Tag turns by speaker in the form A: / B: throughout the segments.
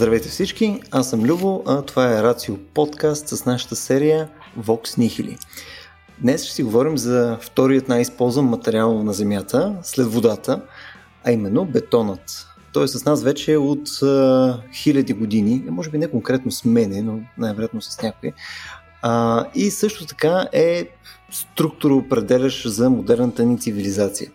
A: Здравейте всички, аз съм Любо, а това е Рацио подкаст с нашата серия Vox Nihili. Днес ще си говорим за вторият най-използван материал на Земята след водата, а именно бетонът. Той е с нас вече от а, хиляди години, може би не конкретно с мене, но най-вероятно с някой. А, и също така е структура определящ за модерната ни цивилизация.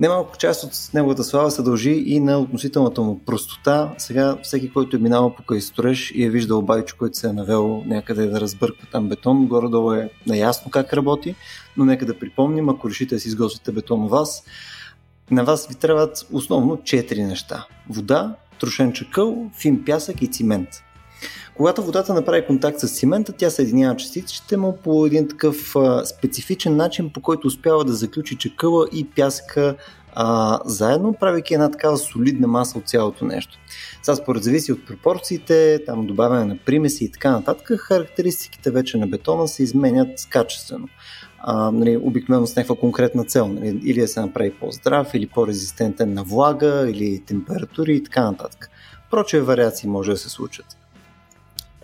A: Немалко част от неговата слава се дължи и на относителната му простота. Сега всеки, който е минал покрай строеж и е виждал байчо, който се е навел някъде да разбърква там бетон, горе-долу е наясно как работи, но нека да припомним, ако решите да си изготвите бетон у вас, на вас ви трябват основно 4 неща. Вода, трошен чакъл, фин пясък и цимент. Когато водата направи контакт с цимента, тя съединява частиците му по един такъв а, специфичен начин, по който успява да заключи чакъла и пясъка а, заедно, правейки една такава солидна маса от цялото нещо. Сега според зависи от пропорциите, там добавяне на примеси и така нататък, характеристиките вече на бетона се изменят качествено. Нали, обикновено с някаква конкретна цел. Нали, или да се направи по-здрав, или по-резистентен на влага, или температури и така нататък. Прочие вариации може да се случат.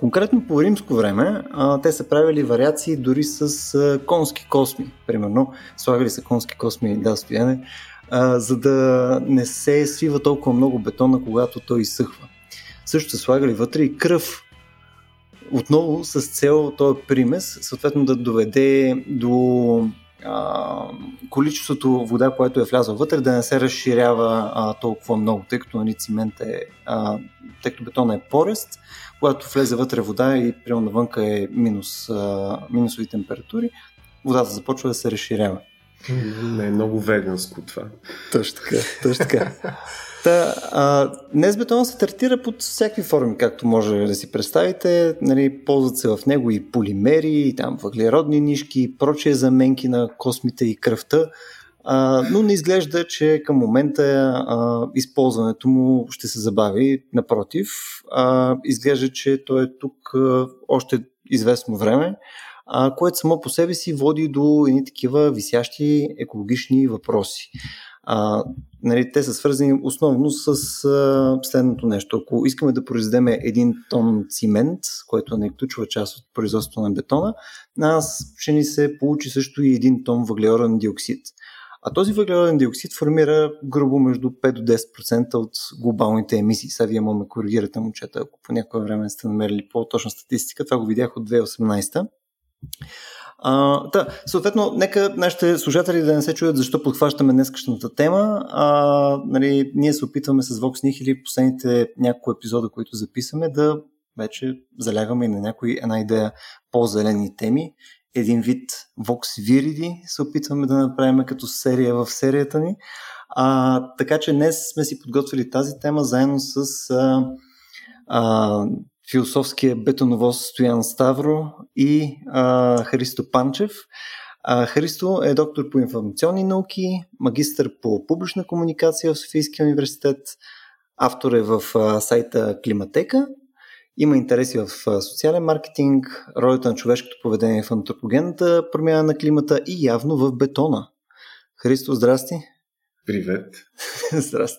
A: Конкретно по римско време а, те са правили вариации дори с а, конски косми. Примерно, слагали са конски косми, да, стояне, а, за да не се свива толкова много бетона, когато той изсъхва. Също са слагали вътре и кръв. Отново с цел този примес, съответно да доведе до а, количеството вода, което е влязла вътре, да не се разширява а, толкова много, тъй като нали, цимент е, а, тъй като бетона е порест, когато влезе вътре вода и прямо навънка е минус, а, минусови температури, водата започва да се разширява.
B: Не е много веганско това.
A: Точно така, точно така. Та, а, днес бетон се третира под всякакви форми, както може да си представите. Нали, ползват се в него и полимери, и там въглеродни нишки, и прочие заменки на космите и кръвта. Но не изглежда, че към момента а, използването му ще се забави. Напротив, а, изглежда, че той е тук а, още известно време, а, което само по себе си води до едни такива висящи екологични въпроси. А, нали, те са свързани основно с а, следното нещо. Ако искаме да произведем един тон цимент, което не е ключова част от производството на бетона, нас ще ни се получи също и един тон въглероден диоксид. А този въглероден диоксид формира грубо между 5 до 10% от глобалните емисии. Сега вие ме коригирате, момчета, ако по някое време сте намерили по-точна статистика. Това го видях от 2018. А, да, съответно, нека нашите служатели да не се чуят защо подхващаме днескашната тема. А, нали, ние се опитваме с Vox Nihili последните няколко епизода, които записваме, да вече залягаме и на някои една идея по-зелени теми. Един вид Vox Viridi се опитваме да направим като серия в серията ни. А, така че днес сме си подготвили тази тема заедно с а, а, философския бетоновоз Стоян Ставро и а, Христо Панчев. А, Христо е доктор по информационни науки, магистър по публична комуникация в Софийския университет, автор е в а, сайта Климатека, има интереси в социален маркетинг, ролята на човешкото поведение в антропогенната промяна на климата и явно в бетона. Христо, здрасти!
B: Привет!
A: здрасти!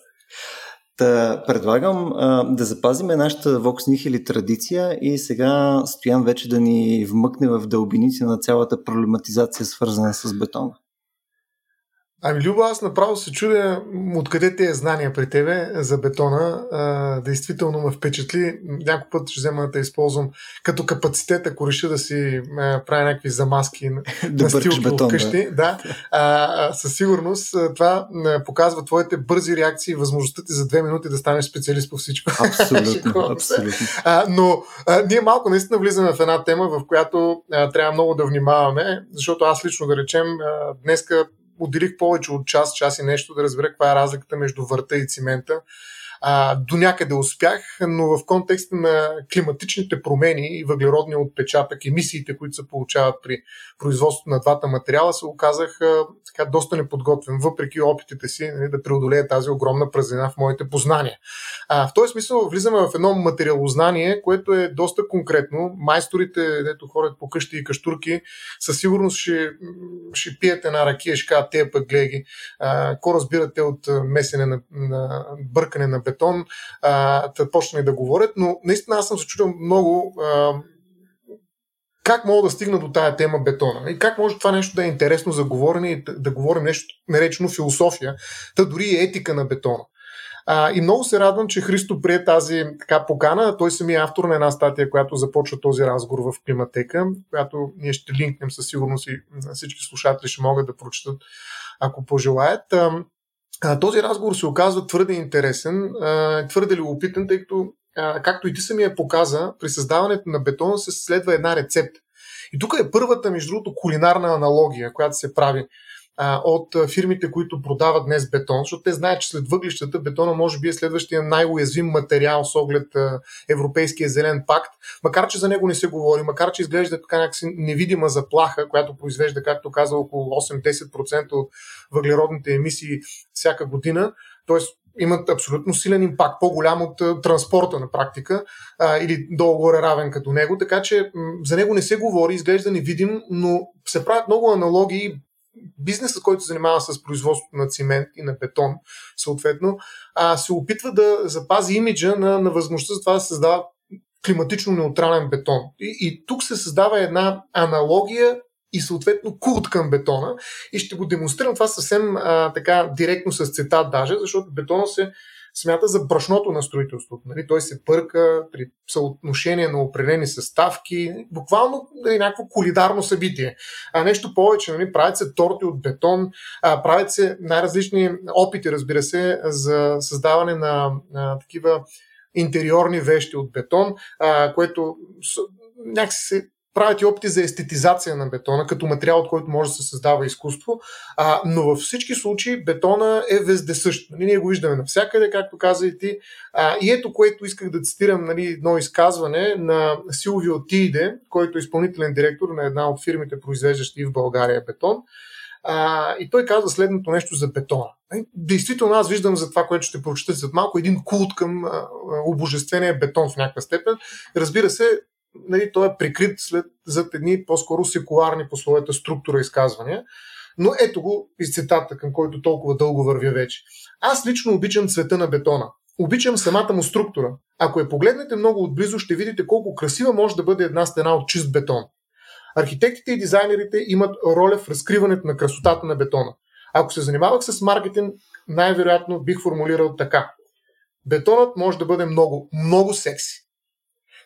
A: Та, предлагам а, да запазим нашата Vox Nihili традиция и сега Стоян вече да ни вмъкне в дълбините на цялата проблематизация, свързана с бетона.
C: Ами, Люба, аз направо се чудя откъде те знания при тебе за бетона. А, действително ме впечатли. Някой път ще взема да те използвам като капацитет, ако реша да си а, правя някакви замазки на, стилки вкъщи. Да. да. А, а, със сигурност това показва твоите бързи реакции и възможността ти за две минути да станеш специалист по всичко.
A: Абсолютно. абсолютно.
C: А, но а, ние малко наистина влизаме в една тема, в която а, трябва много да внимаваме, защото аз лично да речем а, днеска отделих повече от час, час и нещо да разбера каква е разликата между върта и цимента. А, до някъде успях, но в контекста на климатичните промени и въглеродния отпечатък, емисиите, които се получават при производството на двата материала, се оказах а, така доста неподготвен, въпреки опитите си нали, да преодолея тази огромна празнина в моите познания. А, в този смисъл влизаме в едно материалознание, което е доста конкретно. Майсторите, дето ходят по къщи и каштурки, със сигурност ще, ще пият една ракия, ще кажат, те пък глеги. Какво разбирате от месене на, на бъркане на а, да почнали да говорят, но наистина аз съм се чудил много а, как мога да стигна до тая тема бетона и как може това нещо да е интересно за говорене и да, да говорим нещо наречено философия, та дори и етика на бетона. А, и много се радвам, че Христо прие тази така покана. Той самия е автор на една статия, която започва този разговор в Климатека, която ние ще линкнем със сигурност и всички слушатели ще могат да прочитат, ако пожелаят. Този разговор се оказва твърде интересен, твърде любопитен, тъй като, както и ти самия показа, при създаването на бетона се следва една рецепта. И тук е първата, между другото, кулинарна аналогия, която се прави от фирмите, които продават днес бетон, защото те знаят, че след въглищата бетона може би е следващия най-уязвим материал с оглед Европейския зелен пакт, макар че за него не се говори, макар че изглежда така някакси невидима заплаха, която произвежда, както каза, около 8-10% от въглеродните емисии всяка година. Тоест, имат абсолютно силен импакт, по-голям от транспорта на практика или долу-горе равен като него, така че за него не се говори, изглежда невидим, но се правят много аналогии бизнесът, който се занимава с производството на цимент и на бетон, съответно, а, се опитва да запази имиджа на, на възможността за това да създава климатично неутрален бетон. И, и тук се създава една аналогия и съответно култ към бетона. И ще го демонстрирам това съвсем а, така директно с цитат даже, защото бетона се смята за брашното на строителството. Нали? Той се пърка при съотношение на определени съставки. Буквално е някакво колидарно събитие. А нещо повече, нали? правят се торти от бетон, а, правят се най-различни опити, разбира се, за създаване на, на такива интериорни вещи от бетон, а, което някакси се правят и опити за естетизация на бетона, като материал, от който може да се създава изкуство, а, но във всички случаи бетона е вездесъщ. Нали, ние го виждаме навсякъде, както каза и ти. А, и ето, което исках да цитирам нали, едно изказване на Силвио Тиде, който е изпълнителен директор на една от фирмите, произвеждащи в България бетон. А, и той казва следното нещо за бетона. Действително, аз виждам за това, което ще прочета след малко, един култ към а, обожествения бетон в някаква степен. Разбира се, нали, той е прикрит след, зад едни по-скоро секуларни по своята структура изказвания. Но ето го из цитата, към който толкова дълго вървя вече. Аз лично обичам цвета на бетона. Обичам самата му структура. Ако я погледнете много отблизо, ще видите колко красива може да бъде една стена от чист бетон. Архитектите и дизайнерите имат роля в разкриването на красотата на бетона. Ако се занимавах с маркетинг, най-вероятно бих формулирал така. Бетонът може да бъде много, много секси.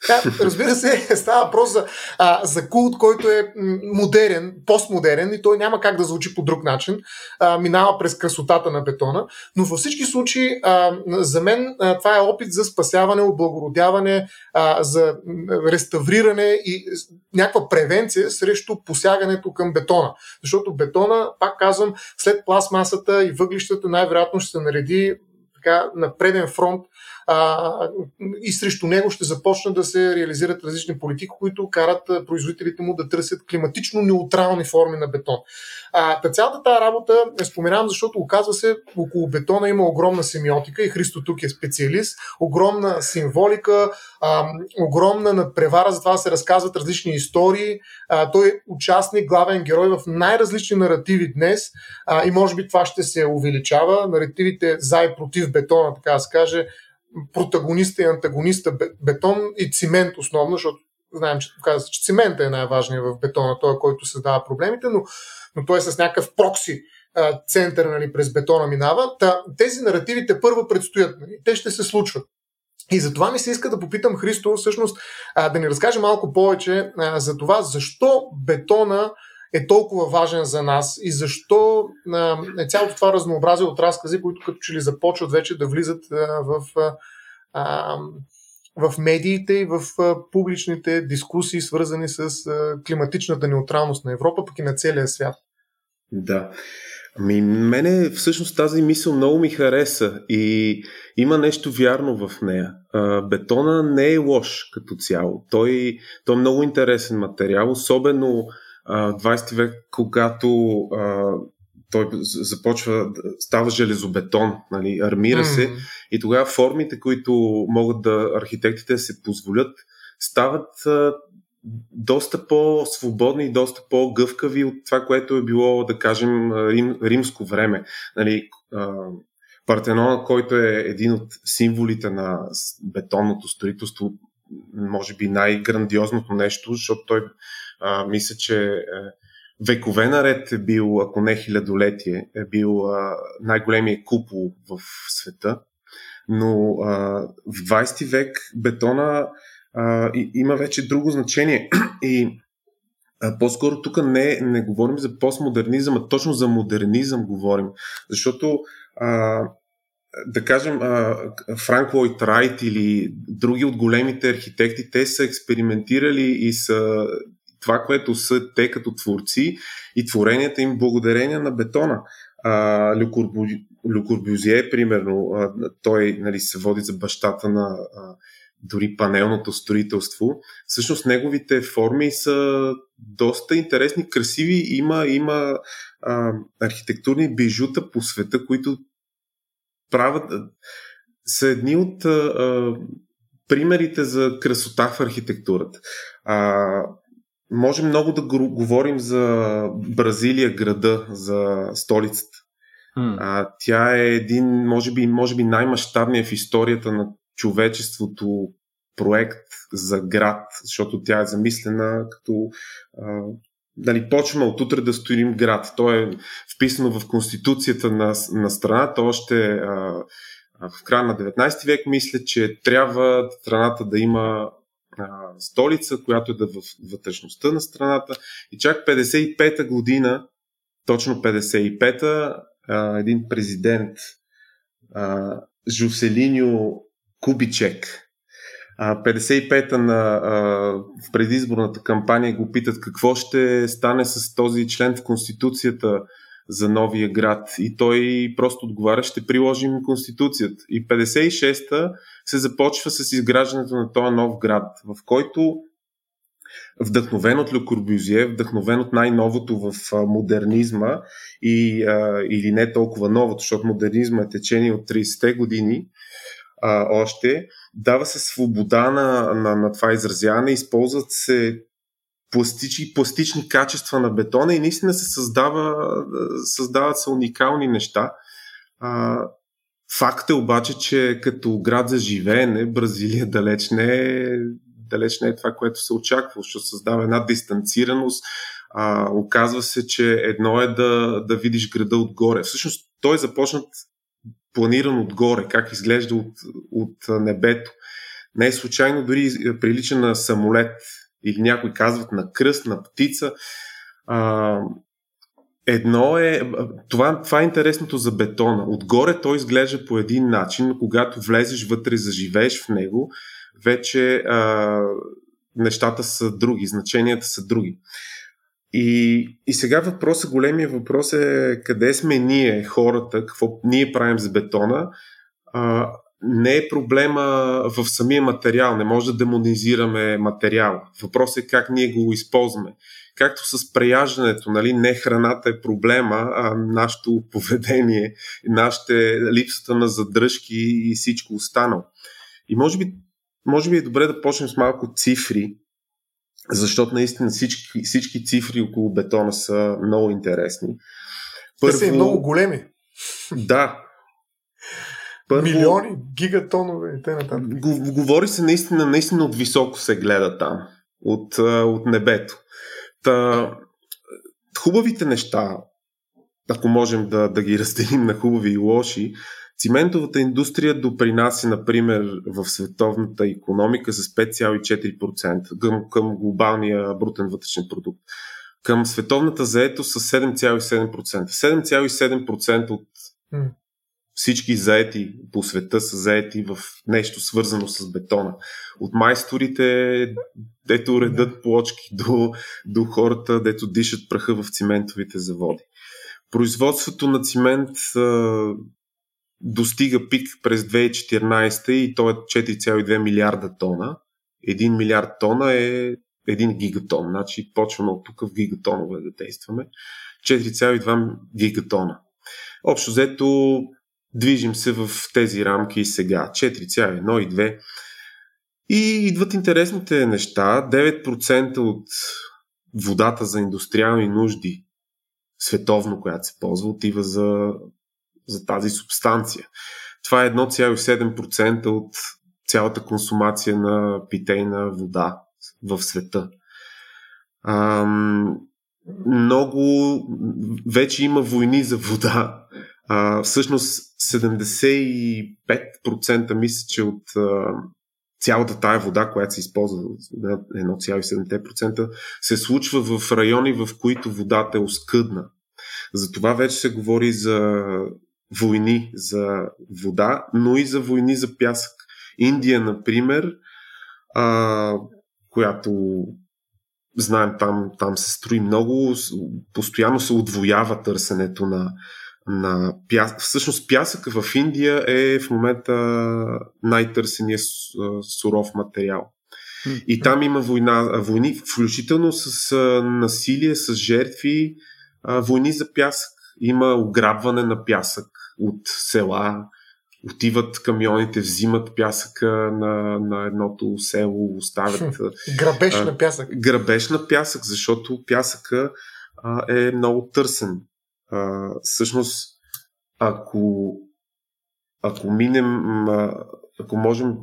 C: Да, разбира се, става въпрос за, а, за култ, който е модерен, постмодерен и той няма как да звучи по друг начин. А, минава през красотата на бетона. Но във всички случаи, а, за мен а, това е опит за спасяване, облагородяване, а, за реставриране и някаква превенция срещу посягането към бетона. Защото бетона, пак казвам, след пластмасата и въглищата най-вероятно ще се нареди така, на преден фронт а, и срещу него ще започнат да се реализират различни политики, които карат производителите му да търсят климатично неутрални форми на бетон. А, та цялата тази работа е споменавам, защото оказва се, около бетона има огромна семиотика и Христо тук е специалист, огромна символика, а, огромна надпревара, за това се разказват различни истории. А, той е участник, главен герой в най-различни наративи днес а, и може би това ще се увеличава. Наративите за и против бетона, така да се каже, протагониста и антагониста бетон и цимент основно, защото знаем, че казва, че цимента е най-важният в бетона, той, който създава проблемите, но, но той е с някакъв прокси център нали, през бетона минава. Та, тези наративите първо предстоят. Нали, те ще се случват. И за това ми се иска да попитам Христо, всъщност, а, да ни разкаже малко повече а, за това, защо бетона е толкова важен за нас и защо а, е цялото това разнообразие от разкази, които като че ли започват вече да влизат а, в, а, в медиите и в а, публичните дискусии, свързани с а, климатичната неутралност на Европа, пък и на целия свят.
B: Да. Ами, мене всъщност тази мисъл много ми хареса и има нещо вярно в нея. А, бетона не е лош като цяло. Той, той е много интересен материал, особено 20 век, когато а, той започва, става железобетон, нали, армира mm. се и тогава формите, които могат да архитектите се позволят, стават а, доста по-свободни и доста по-гъвкави от това, което е било, да кажем, рим, римско време. Нали, а, Партенона, който е един от символите на бетонното строителство, може би най-грандиозното нещо, защото той а, мисля, че е, векове наред е бил, ако не хилядолетие, е бил а, най-големият купол в света. Но а, в 20 век бетона а, и, има вече друго значение. И а, по-скоро тук не, не говорим за постмодернизъм, а точно за модернизъм говорим. Защото а, да кажем, Франк Лойд Райт или други от големите архитекти, те са експериментирали и са това, което са те като творци и творенията им благодарение на бетона. Люкорбюзие, примерно, той нали, се води за бащата на дори панелното строителство. Всъщност неговите форми са доста интересни, красиви. Има, има а, архитектурни бижута по света, които правят, са едни от а, примерите за красота в архитектурата. А, може много да говорим за Бразилия, града, за столицата. Hmm. А, тя е един, може би, може би най-мащабният в историята на човечеството проект за град, защото тя е замислена като а, дали, почваме от утре да строим град. То е вписано в конституцията на, на страната още а, в края на 19 век. Мисля, че трябва страната да има столица, която е да в вътрешността на страната. И чак 55-та година, точно 55-та, а, един президент а, Жуселиньо Кубичек, 55-та на, а, в предизборната кампания го питат какво ще стане с този член в Конституцията за новия град. И той просто отговаря, ще приложим Конституцията. И 56-та се започва с изграждането на този нов град, в който вдъхновен от Ле вдъхновен от най-новото в модернизма и, а, или не толкова новото, защото модернизма е течение от 30-те години а, още, дава се свобода на, на, на това изразяване, използват се пластични, пластични качества на бетона и наистина се създава, създават се уникални неща. А, факт е обаче, че като град за живеене, Бразилия далеч не е, далеч не е това, което се очаква, защото създава една дистанцираност. А, оказва се, че едно е да, да видиш града отгоре. Всъщност той е започнат планиран отгоре, как изглежда от, от небето. Не е случайно дори прилича на самолет или някои казват на кръст, на птица. А, едно е, това, това е интересното за бетона. Отгоре той изглежда по един начин, но когато влезеш вътре, заживееш в него, вече а, нещата са други, значенията са други. И, и сега въпросът, големия въпрос е къде сме ние, хората, какво ние правим с бетона. А, не е проблема в самия материал, не може да демонизираме материала. Въпросът е как ние го използваме. Както с преяждането, нали, не храната е проблема, а нашето поведение, нашите липсата на задръжки и всичко останало. И може би, може би е добре да почнем с малко цифри, защото наистина всички, всички цифри около бетона са много интересни.
C: Първо, Те са и много големи.
B: Да.
C: Първо, Милиони, гигатонове и т.н.
B: Говори се наистина, наистина от високо се гледа там, от, от небето. Та, хубавите неща, ако можем да, да ги разделим на хубави и лоши, Циментовата индустрия допринася, например, в световната економика с 5,4% към, към глобалния брутен вътрешен продукт. Към световната заето с 7,7%. 7,7% от всички заети по света са заети в нещо свързано с бетона. От майсторите, дето редат плочки, до, до хората, дето дишат праха в циментовите заводи. Производството на цимент достига пик през 2014 и то е 4,2 милиарда тона. 1 милиард тона е 1 гигатон. Значи почваме от тук в гигатонове да действаме. 4,2 гигатона. Общо взето движим се в тези рамки сега. 4,1 и 2. И идват интересните неща. 9% от водата за индустриални нужди световно, която се ползва, отива за за тази субстанция. Това е 1,7% от цялата консумация на питейна вода в света. Ам, много вече има войни за вода. А, всъщност 75% мисля, че от а, цялата тая вода, която се използва, 1,7%, се случва в райони, в които водата е оскъдна. Затова вече се говори за войни за вода, но и за войни за пясък. Индия, например, а, която знаем, там, там се строи много, постоянно се отвоява търсенето на, на пясък. Всъщност пясък в Индия е в момента най-търсения суров материал. И там има война, войни, включително с насилие, с жертви, войни за пясък. Има ограбване на пясък от села, отиват камионите, взимат пясъка на, на едното село, оставят...
C: грабеж на пясък.
B: Грабеж на пясък, защото пясъка а, е много търсен. А, всъщност, ако, ако минем, ако можем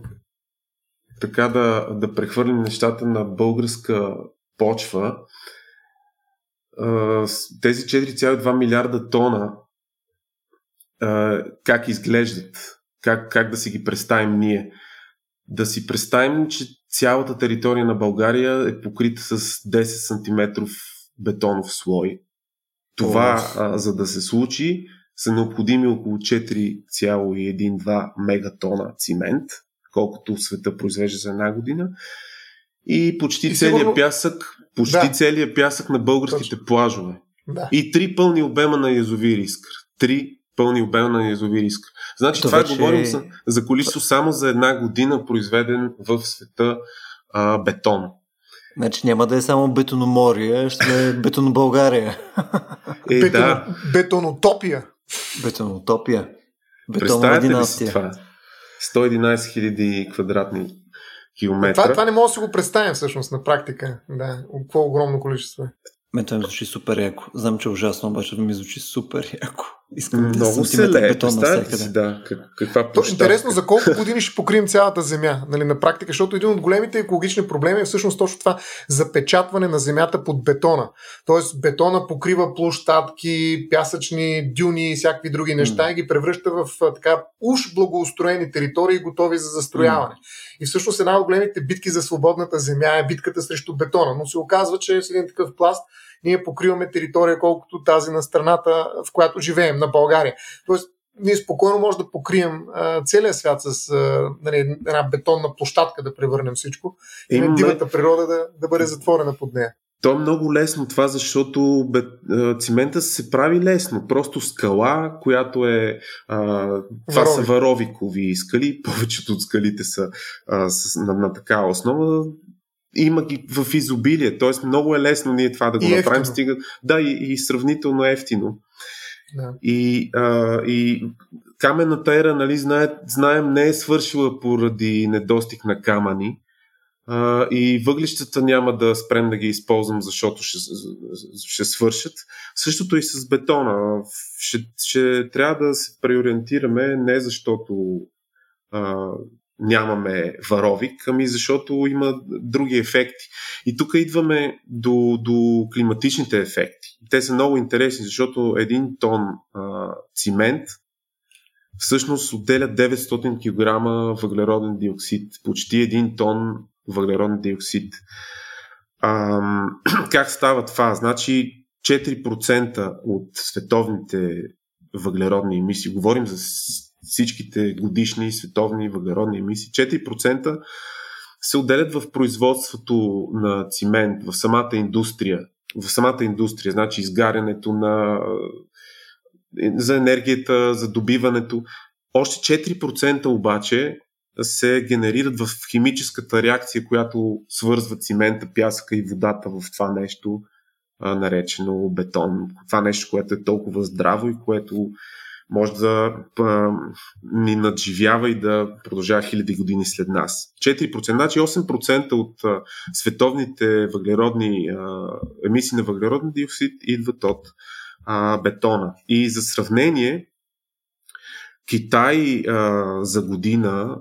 B: така да, да прехвърлим нещата на българска почва, тези 4,2 милиарда тона как изглеждат, как, как да си ги представим ние. Да си представим, че цялата територия на България е покрита с 10 см бетонов слой. Това, а, за да се случи, са необходими около 4,1-2 мегатона цимент, колкото света произвежда за една година. И почти и целият сигурно... пясък, почти да. целият пясък на българските Точно. плажове. Да. И три пълни обема на язовир Искър. Три пълни обема на язовир Искър. Значи Ето това вече... говорим за, за количество само за една година произведен в света а, бетон.
A: Значи няма да е само бетономорие, ще е бетонобългария.
C: Е, Бетон... да. Бетонотопия.
A: Бетонотопия.
B: Ли си това? 111 хиляди квадратни километра.
C: Това, това не мога да си го представим всъщност на практика. Да, какво огромно количество е.
A: Мен това ми звучи супер яко. Знам, че е ужасно, обаче ми звучи супер яко.
B: Искам Много се лее. Представете си, да. Каква
C: То, интересно за колко години ще покрием цялата земя, нали, на практика, защото един от големите екологични проблеми е всъщност точно това запечатване на земята под бетона. Тоест бетона покрива площадки, пясъчни дюни и всякакви други неща mm. и ги превръща в така уж благоустроени територии, готови за застрояване. Mm. И всъщност една от големите битки за свободната земя е битката срещу бетона. Но се оказва, че с един такъв пласт ние покриваме територия колкото тази на страната, в която живеем, на България. Тоест, ние спокойно може да покрием а, целия свят с а, нали, една бетонна площадка да превърнем всичко и Имаме... дивата природа да, да бъде затворена под нея.
B: То е много лесно това, защото бе, цимента се прави лесно. Просто скала, която е... А, това варови. са варовикови скали. Повечето от скалите са а, с, на, на такава основа има ги в изобилие, т.е. много е лесно ние това да го и направим. Ефтино. Стига, да, и, и сравнително ефтино. Да. И, а, и каменната ера, нали, знае, знаем, не е свършила поради недостиг на камъни. А, и въглищата няма да спрем да ги използвам, защото ще, ще свършат. Същото и с бетона. Ще, ще трябва да се преориентираме не защото а, нямаме варовик, ами защото има други ефекти. И тук идваме до, до климатичните ефекти. Те са много интересни, защото един тон а, цимент всъщност отделя 900 кг въглероден диоксид. Почти един тон въглероден диоксид. А, как става това? Значи 4% от световните въглеродни емисии, говорим за всичките годишни световни въглеродни емисии, 4% се отделят в производството на цимент, в самата индустрия. В самата индустрия, значи изгарянето на за енергията, за добиването. Още 4% обаче се генерират в химическата реакция, която свързва цимента, пясъка и водата в това нещо, наречено бетон. Това нещо, което е толкова здраво и което може да а, ни надживява и да продължава хиляди години след нас. 4%, значи 8% от а, световните въглеродни а, емисии на въглероден диоксид идват от а, бетона. И за сравнение, Китай а, за година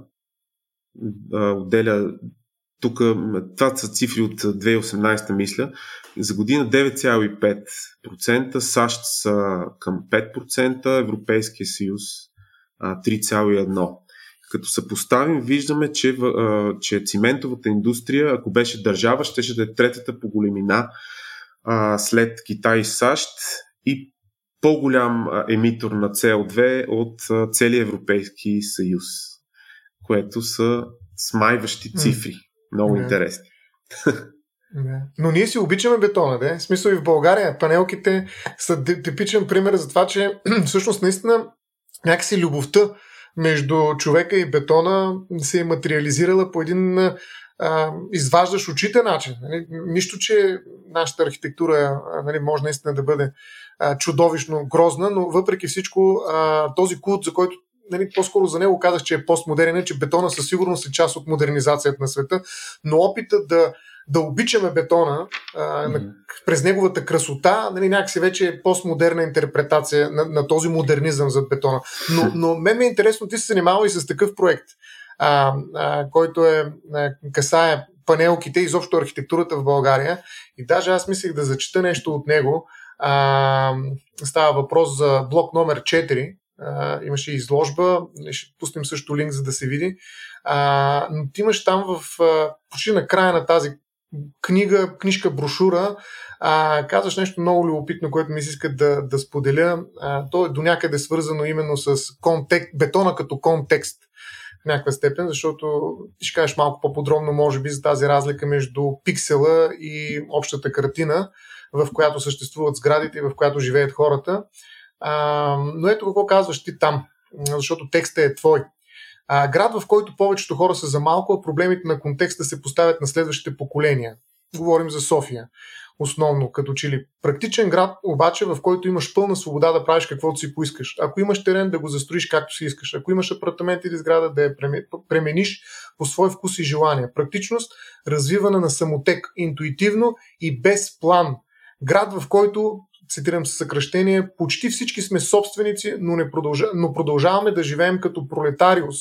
B: а, отделя тук, това са цифри от 2018, мисля, за година 9,5%, САЩ са към 5%, Европейския съюз 3,1%. Като съпоставим, виждаме, че, че циментовата индустрия, ако беше държава, ще да е третата по големина след Китай и САЩ и по-голям емитор на CO2 от целия Европейски съюз, което са смайващи цифри. Много mm. интересни.
C: Да. Но ние си обичаме бетона, да? В смисъл и в България панелките са типичен пример за това, че всъщност наистина някакси любовта между човека и бетона се е материализирала по един а, изваждаш очите начин. Нали? Нищо, че нашата архитектура нали, може наистина да бъде а, чудовищно грозна, но въпреки всичко а, този култ, за който нали, по-скоро за него казах, че е постмодерен, че бетона със сигурност е част от модернизацията на света, но опита да, да обичаме бетона а, mm-hmm. през неговата красота, нали, някакси вече е постмодерна интерпретация на, на този модернизъм зад бетона. Но, но мен ми е интересно, ти се занимава и с такъв проект, а, а, който е, а, касае панелките и изобщо архитектурата в България. И даже аз мислих да зачита нещо от него. А, става въпрос за блок номер 4, имаше изложба, ще пуснем също линк, за да се види. А, но ти имаш там в, а, почти на края на тази книга, книжка, брошура, казваш нещо много любопитно, което ми се иска да, да споделя. А, то е до някъде свързано именно с контекст, бетона като контекст в някаква степен, защото ще кажеш малко по-подробно, може би, за тази разлика между пиксела и общата картина, в която съществуват сградите и в която живеят хората. А, но ето какво казваш ти там, защото текстът е твой. А, град, в който повечето хора са за малко, а проблемите на контекста се поставят на следващите поколения. Говорим за София. Основно, като че ли практичен град, обаче, в който имаш пълна свобода да правиш каквото си поискаш. Ако имаш терен, да го застроиш както си искаш. Ако имаш апартамент или сграда, да я премениш по свой вкус и желание. Практичност, развиване на самотек, интуитивно и без план. Град, в който цитирам със съкръщение, почти всички сме собственици, но, не продължа, но продължаваме да живеем като пролетариус,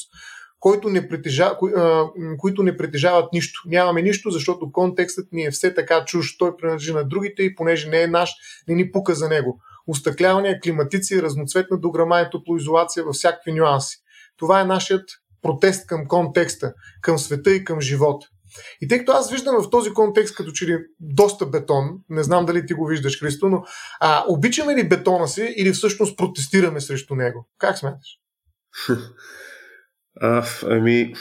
C: който не притежа, кои, а, които не притежават нищо. Нямаме нищо, защото контекстът ни е все така чуж. Той принадлежи на другите и понеже не е наш, не ни пука за него. Устъкляване, климатици, разноцветна дограма и топлоизолация във всякакви нюанси. Това е нашият протест към контекста, към света и към живота. И тъй като аз виждам в този контекст като че ли доста бетон, не знам дали ти го виждаш, Христо, но а, обичаме ли бетона си или всъщност протестираме срещу него? Как смяташ?
B: А, ами,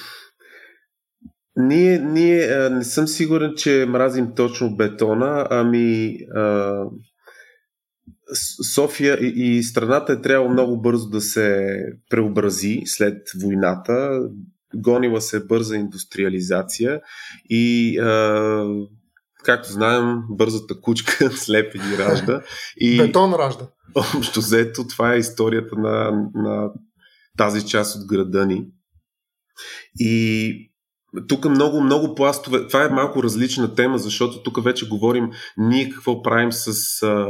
B: ние, ние а, не съм сигурен, че мразим точно бетона, ами а, София и, и страната е трябвало много бързо да се преобрази след войната гонила се бърза индустриализация и а, както знаем, бързата кучка слепи ги ражда.
C: И Бетон ражда.
B: Общо взето, това е историята на, на тази част от града ни. И тук много, много пластове. Това е малко различна тема, защото тук вече говорим ние какво правим с а,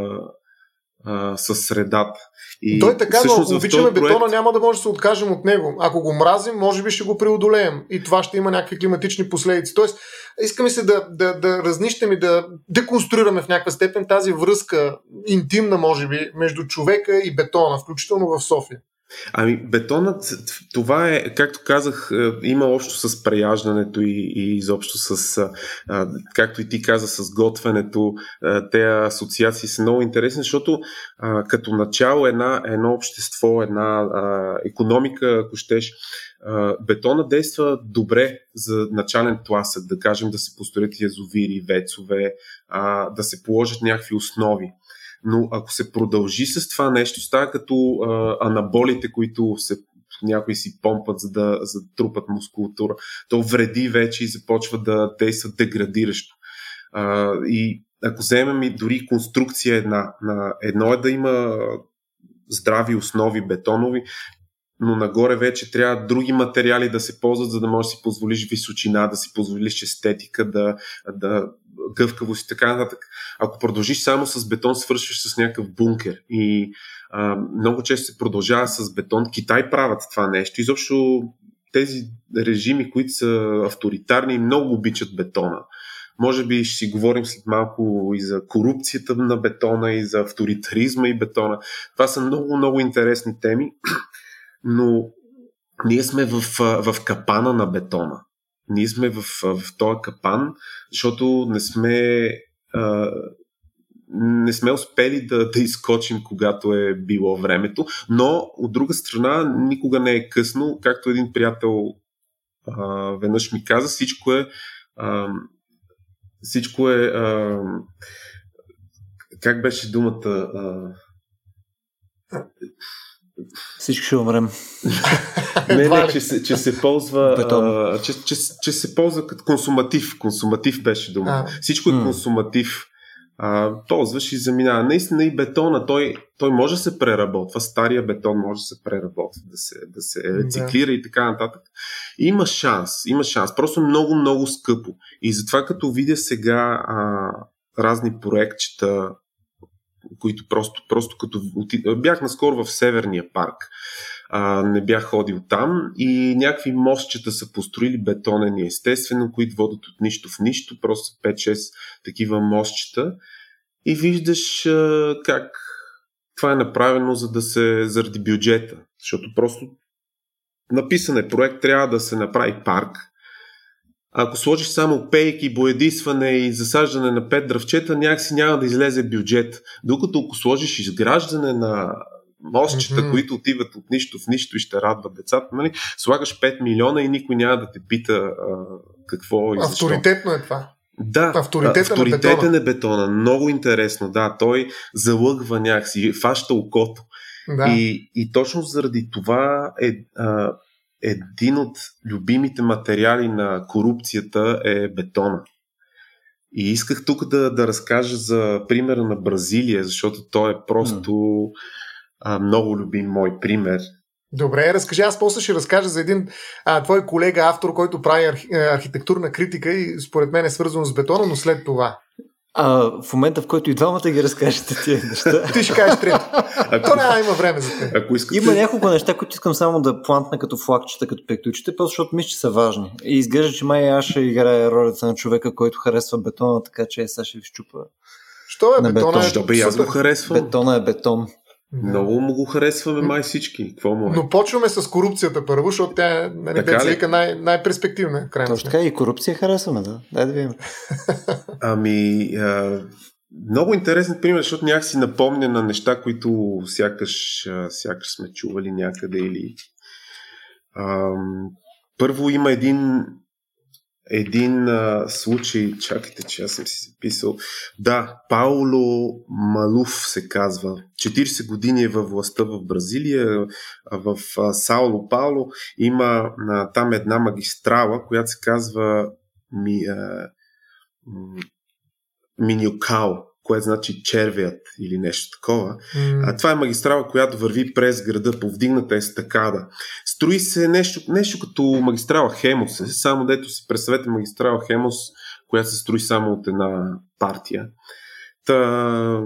B: с средата.
C: И Той така, но ако обичаме бетона, проект... няма да може да се откажем от него. Ако го мразим, може би ще го преодолеем и това ще има някакви климатични последици. Тоест, искаме се да, да, да разнищем и да деконструираме в някаква степен тази връзка, интимна, може би, между човека и бетона, включително в София.
B: Ами, бетонът, това е, както казах, е, има общо с преяждането и, и изобщо с, както и ти каза, с готвенето. Те асоциации са много интересни, защото като начало една, едно общество, една економика, ако щеш, бетона действа добре за начален тласък, да кажем да се построят язовири, вецове, да се положат някакви основи. Но ако се продължи с това нещо, става като а, анаболите, които се някои си помпат, за да, за да трупат мускулатура. То вреди вече и започва да действа деградиращо. А, и ако вземем и дори конструкция една, на едно е да има здрави основи бетонови, но нагоре вече трябва други материали да се ползват, за да можеш да си позволиш височина, да си позволиш естетика, да, да, гъвкавост и така нататък. Ако продължиш само с бетон, свършиш с някакъв бункер. И а, много често се продължава с бетон. Китай правят това нещо. Изобщо тези режими, които са авторитарни, много обичат бетона. Може би ще си говорим след малко и за корупцията на бетона, и за авторитаризма и бетона. Това са много, много интересни теми, но ние сме в, в капана на бетона. Ние сме в, в този капан, защото не сме не сме успели да, да изкочим, когато е било времето, но от друга страна никога не е късно, както един приятел а, веднъж ми каза, всичко е а, всичко е а, как беше думата а,
A: всички ще умрем.
B: не, не, че се, че се ползва. А, че, че, че се ползва като консуматив. Консуматив беше дума. А. Всичко е консуматив. А, ползваш и заминава. Наистина и бетона, той, той може да се преработва. Стария бетон може да се преработва, да се, да се рециклира да. и така нататък. Има шанс, има шанс. Просто много, много скъпо. И затова като видя сега а, разни проектчета, които просто, просто като... Бях наскоро в Северния парк. А, не бях ходил там и някакви мостчета са построили бетонени естествено, които водят от нищо в нищо, просто 5-6 такива мостчета. И виждаш а, как това е направено за да се, заради бюджета, защото просто написан е проект, трябва да се направи парк, ако сложиш само пейки, боядисване и засаждане на пет дръвчета, някакси няма да излезе бюджет. Докато ако сложиш изграждане на мостчета, mm-hmm. които отиват от нищо в нищо и ще радват децата, нали? слагаш 5 милиона и никой няма да те пита а, какво и
C: защо. Авторитетно е това.
B: Да, авторитетен, авторитетен е, бетона. е бетона. Много интересно, да. Той залъгва някакси, фаща окото. Да. И, и точно заради това е, а, един от любимите материали на корупцията е бетона. И исках тук да, да разкажа за примера на Бразилия, защото той е просто mm. а, много любим мой пример.
C: Добре, разкажи. Аз после ще разкажа за един а, твой колега, автор, който прави архи, архитектурна критика и според мен е свързано с бетона, но след това.
A: А в момента, в който и двамата ги разкажете тия неща.
C: Ти ще кажеш трето. То няма има време за те.
A: Ако искате... Има няколко неща, които искам само да плантна като флагчета, като пектучите, просто защото мисля, че са важни. И изглежда, че май аз ще играе ролята на човека, който харесва бетона, така че сега ще ви щупа.
C: Що е бетона? Бетон.
B: Що бе, аз го харесвам.
A: Бетона е бетон.
B: Много му го харесваме май всички. Какво му
C: е? Но почваме с корупцията първо, защото тя е нали, най- най-перспективна.
A: Точно така и корупция харесваме, да. Дай да видим.
B: ами, а, много интересен пример, защото някак си напомня на неща, които сякаш, сякаш сме чували някъде или... А, първо има един един а, случай, чакайте, че аз съм си записал. Да, Пауло Малуф се казва. 40 години е във властта в Бразилия, в а, Сауло Пауло. Има а, там една магистрала, която се казва ми, а, Минюкао което значи червият или нещо такова. Mm. А, това е магистрала, която върви през града, повдигната естакада. Строи се нещо, нещо като магистрала Хемос, само дето си представете магистрала Хемос, която се строи само от една партия. Та,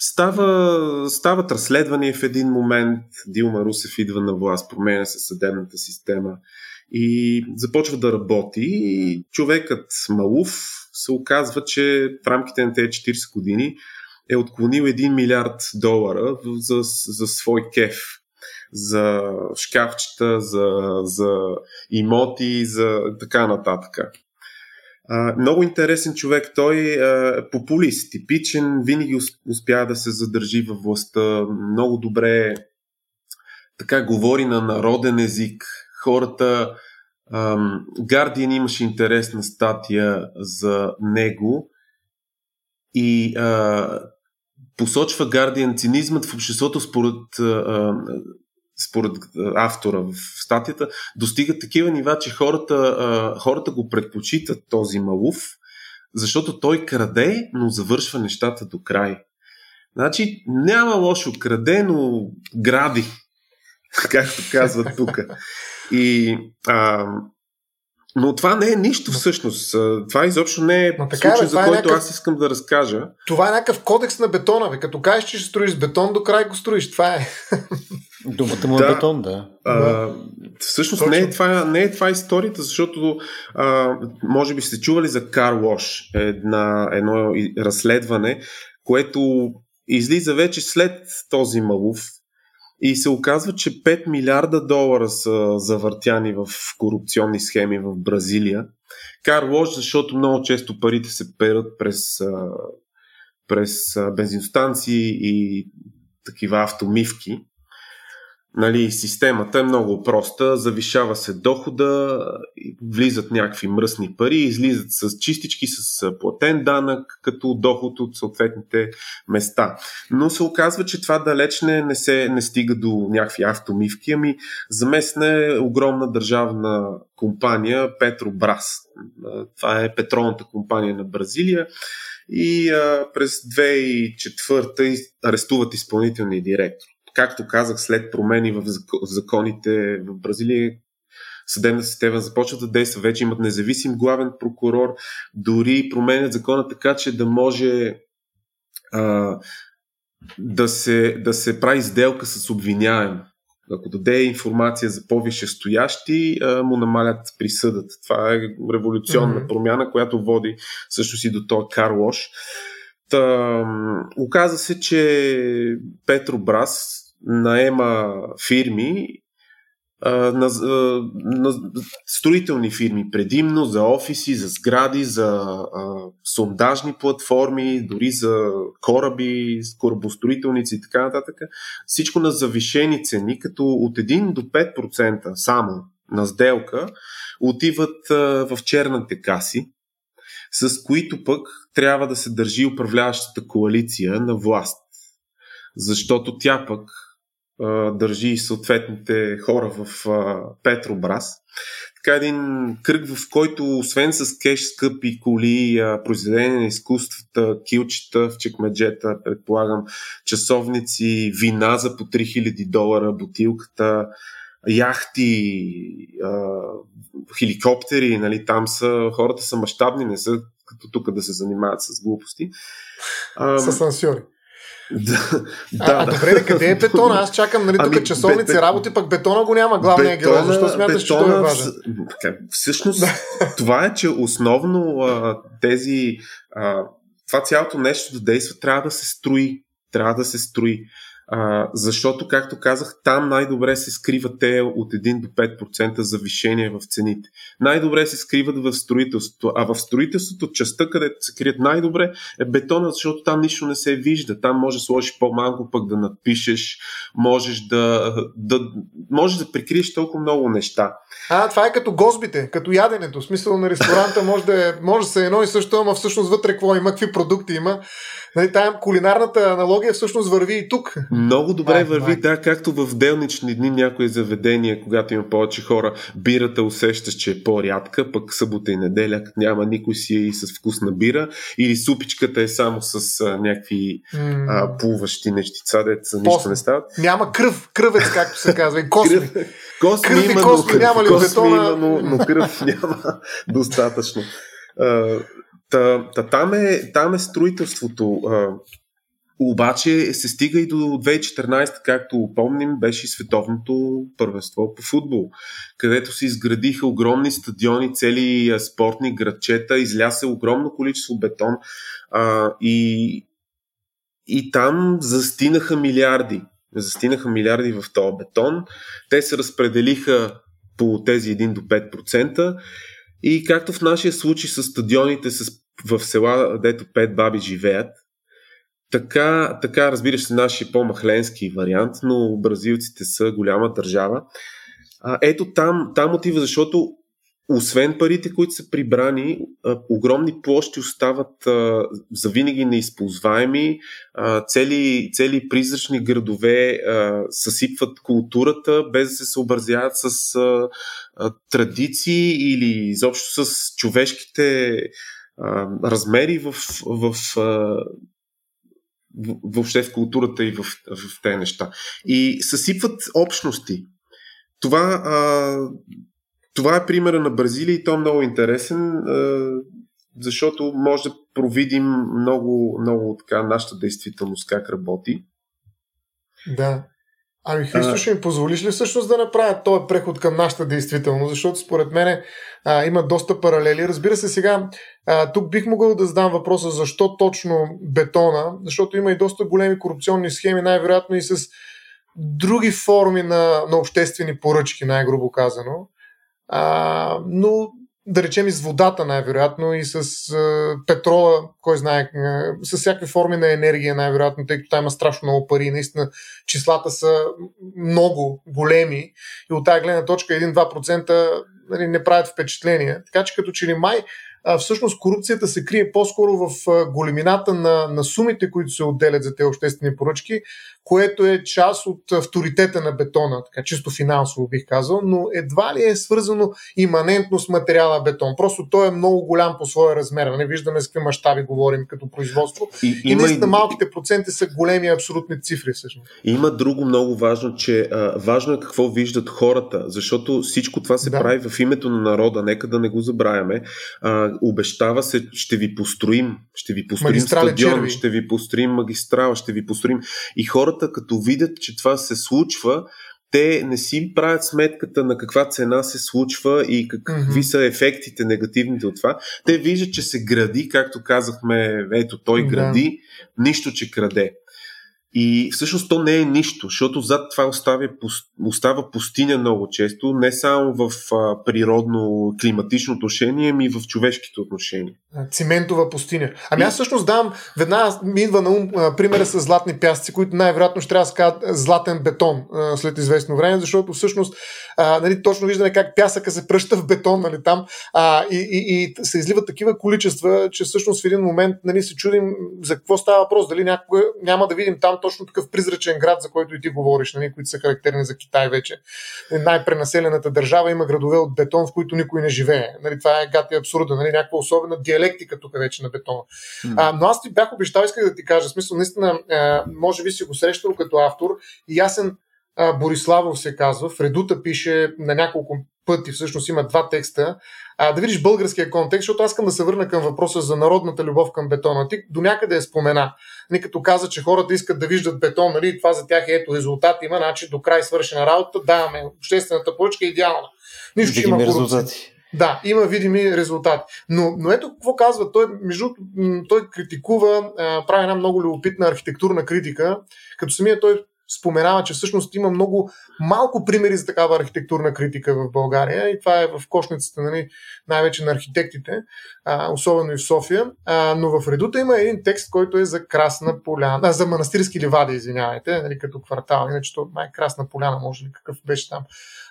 B: Става, стават разследвания в един момент. Дилма Русев идва на власт, променя се съдебната система и започва да работи. И човекът Малуф се оказва, че в рамките на тези 40 години е отклонил 1 милиард долара за, за свой кеф. За шкафчета, за, за имоти, за така нататък. А, много интересен човек. Той е популист, типичен, винаги успя да се задържи във властта. Много добре така говори на народен език. Хората Гардиан имаше интересна статия за него и а, посочва Гардиан цинизмът в обществото според, а, според автора в статията достига такива нива, че хората, а, хората го предпочитат този Малуф, защото той краде, но завършва нещата до край. Значи няма лошо краде, но гради, както казват тук. И а, Но това не е нищо всъщност. Това изобщо не е Но така, случай, бе, за е който някакъв... аз искам да разкажа.
C: Това е някакъв кодекс на бетона. Бе. Като кажеш, че ще строиш бетон, до край го строиш. Това е.
A: Думата му е да, бетон, да.
B: А, всъщност не е, това, не е това историята, защото а, може би сте чували за Car Wash, една, едно разследване, което излиза вече след този малув, и се оказва, че 5 милиарда долара са завъртяни в корупционни схеми в Бразилия. Кар лош, защото много често парите се перат през, през бензиностанции и такива автомивки. Нали, системата е много проста, завишава се дохода, влизат някакви мръсни пари, излизат с чистички, с платен данък, като доход от съответните места. Но се оказва, че това далеч не, не, се, не стига до някакви автомивки, ами е огромна държавна компания Петробрас. Това е петролната компания на Бразилия и а, през 2004 арестуват изпълнителния директор както казах, след промени в законите в Бразилия, съдебна система започва да действа, вече имат независим главен прокурор, дори променят закона така, че да може а, да, се, да се прави сделка с обвиняем. Ако даде информация за по-висше стоящи, му намалят присъдът. Това е революционна mm-hmm. промяна, която води всъщност и до този Карлош. Та, оказа се, че Петро Брас, наема фирми, на, на строителни фирми, предимно за офиси, за сгради, за а, сондажни платформи, дори за кораби, корабостроителници и така нататък. Всичко на завишени цени, като от 1 до 5% само на сделка отиват а, в черните каси, с които пък трябва да се държи управляващата коалиция на власт. Защото тя пък държи съответните хора в Петробрас. Така един кръг, в който освен с кеш, скъпи коли, произведения на изкуствата, килчета в чекмеджета, предполагам, часовници, вина за по 3000 долара, бутилката, яхти, хеликоптери, нали, там са, хората са мащабни, не са като тук да се занимават с глупости.
C: С ансьори.
B: Да,
C: а, да, а, добре, да. къде е бетона? Аз чакам нали, ами, тук часовници, бе, работи, пък бетона го няма, главния герой. Защо смяташ, че той е важен?
B: Всъщност, това е, че основно а, тези. А, това цялото нещо да действа трябва да се строи. Трябва да се строи. А, защото, както казах, там най-добре се скриват те от 1 до 5% завишение в цените. Най-добре се скриват в строителството, а в строителството частта, където се крият най-добре е бетона, защото там нищо не се вижда. Там може да сложиш по-малко, пък да надпишеш, можеш да, да, можеш да прикриеш толкова много неща.
C: А, това е като гозбите, като яденето. В смисъл на ресторанта може да, е, може да се едно и също, ама всъщност вътре какво има, какви продукти има. Нали, тая кулинарната аналогия всъщност върви и тук.
B: Много добре а, върви, да, както в делнични дни някои заведения, когато има повече хора, бирата усещаш, че е по-рядка, пък събота и неделя няма никой си е и с вкус на бира, или супичката е само с а, някакви mm. а, плуващи нещица, деца нищо не стават.
C: Няма кръв, кръвец, както се казва, и косми.
B: косми кръв има, и косми но, няма ли косми има, но, но кръв няма достатъчно. Uh, Та, та там, е, там е строителството. А, обаче се стига и до 2014, както помним, беше световното първенство по футбол, където се изградиха огромни стадиони, цели спортни градчета, излясе огромно количество бетон а, и, и там застинаха милиарди. Застинаха милиарди в този бетон. Те се разпределиха по тези 1 до 5% и както в нашия случай с стадионите с, в села, дето пет баби живеят, така, така разбира се, нашия по-махленски вариант, но бразилците са голяма държава. А, ето там, там отива, защото освен парите, които са прибрани, огромни площи остават завинаги неизползваеми. Цели, цели призрачни градове съсипват културата, без да се съобразяват с традиции или изобщо с човешките размери в, в, въобще в културата и в, в тези неща. И съсипват общности. Това а, това е примера на Бразилия и то е много интересен, защото може да провидим много, много така нашата действителност как работи.
C: Да. Ами Христо, ще ми позволиш ли всъщност да направя този преход към нашата действителност, защото според мен а, има доста паралели. Разбира се, сега а, тук бих могъл да задам въпроса защо точно бетона, защото има и доста големи корупционни схеми, най-вероятно и с други форми на, на обществени поръчки, най-грубо казано. А, но да речем и с водата най-вероятно и с а, петрола, кой знае, а, с всякакви форми на енергия най-вероятно, тъй като там има страшно много пари. Наистина числата са много големи и от тази гледна точка 1-2% нали, не правят впечатление. Така че като че ли май а, всъщност корупцията се крие по-скоро в големината на, на сумите, които се отделят за тези обществени поръчки, което е част от авторитета на бетона, така чисто финансово бих казал, но едва ли е свързано иманентно с материала бетон. Просто той е много голям по своя размер. Не виждаме с какви мащаби говорим като производство. И, и наистина и... малките проценти са големи абсолютни цифри всъщност.
B: Има друго много важно, че а, важно е какво виждат хората, защото всичко това се да. прави в името на народа. Нека да не го забравяме. А, обещава се, ще ви построим, ще ви построим стадион, черви. ще ви построим магистрала, ще ви построим. И хората, като видят, че това се случва, те не си правят сметката на каква цена се случва и какви mm-hmm. са ефектите негативните от това. Те виждат, че се гради, както казахме, ето той гради, да. нищо, че краде. И всъщност то не е нищо, защото зад това остава, остава пустиня много често, не само в природно-климатично отношение, ами и в човешките отношения.
C: Циментова пустиня. Ами аз всъщност дам, веднага ми идва на ум примера с златни пясъци, които най-вероятно ще трябва да се казват златен бетон а, след известно време, защото всъщност а, нали, точно виждаме как пясъка се пръща в бетон нали, там а, и, и, и се изливат такива количества, че всъщност в един момент нали, се чудим за какво става въпрос, дали някога няма да видим там точно такъв призрачен град, за който и ти говориш, нали, които са характерни за Китай вече. Най-пренаселената държава има градове от бетон, в които никой не живее. Нали, това е гати абсурда, нали, някаква особена диалектика тук вече на бетона. Mm. А, но аз ти бях обещал, исках да ти кажа, смисъл, наистина, а, може би си го срещал като автор и ясен Бориславов се казва, в Редута пише на няколко пъти, всъщност има два текста, а, да видиш българския контекст, защото аз искам да се върна към въпроса за народната любов към бетона. Ти до някъде е спомена, нали, като каза, че хората искат да виждат бетон, нали, това за тях е ето резултат, има, значи до край свършена работа, даваме, обществената поръчка е идеална.
A: Нищо, че има резултати.
C: Да, има видими резултати. Но, но ето какво казва. Той, между, той критикува, прави една много любопитна архитектурна критика, като самия той споменава, че всъщност има много малко примери за такава архитектурна критика в България и това е в кошницата нали, най-вече на архитектите, а, особено и в София. А, но в Редута има един текст, който е за Красна поляна, а, за манастирски ливади, извинявайте, нали, като квартал, иначе то май Красна поляна, може ли какъв беше там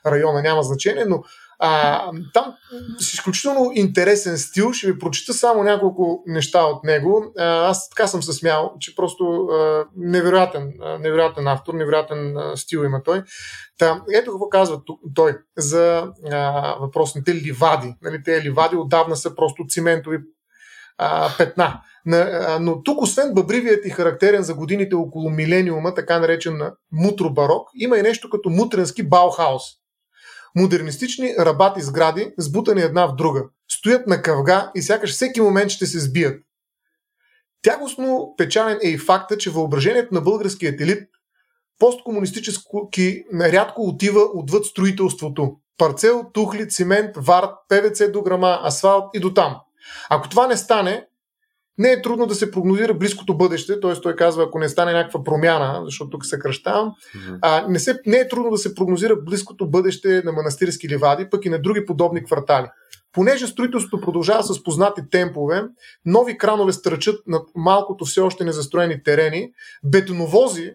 C: района, няма значение, но а, там с изключително интересен стил. Ще ви прочита само няколко неща от него. А, аз така съм се смял, че просто а, невероятен, а, невероятен автор, невероятен а, стил има той. Та, ето какво казва той за а, въпросните ливади. Нали, те ливади отдавна са просто циментови а, петна. а, но тук, освен бъбривият и характерен за годините около милениума, така наречен мутро барок, има и нещо като мутренски Баухаус. Модернистични рабати сгради, сбутани една в друга. Стоят на къвга и сякаш всеки момент ще се сбият. Тягостно печален е и факта, че въображението на българският елит посткомунистически рядко отива отвъд строителството. Парцел, тухли, цимент, варт, ПВЦ до грама, асфалт и до там. Ако това не стане, не е трудно да се прогнозира близкото бъдеще, т.е. той казва, ако не стане някаква промяна, защото тук се кръщавам, mm-hmm. а, не, се, не е трудно да се прогнозира близкото бъдеще на манастирски ливади, пък и на други подобни квартали. Понеже строителството продължава с познати темпове, нови кранове стърчат над малкото все още незастроени терени, бетоновози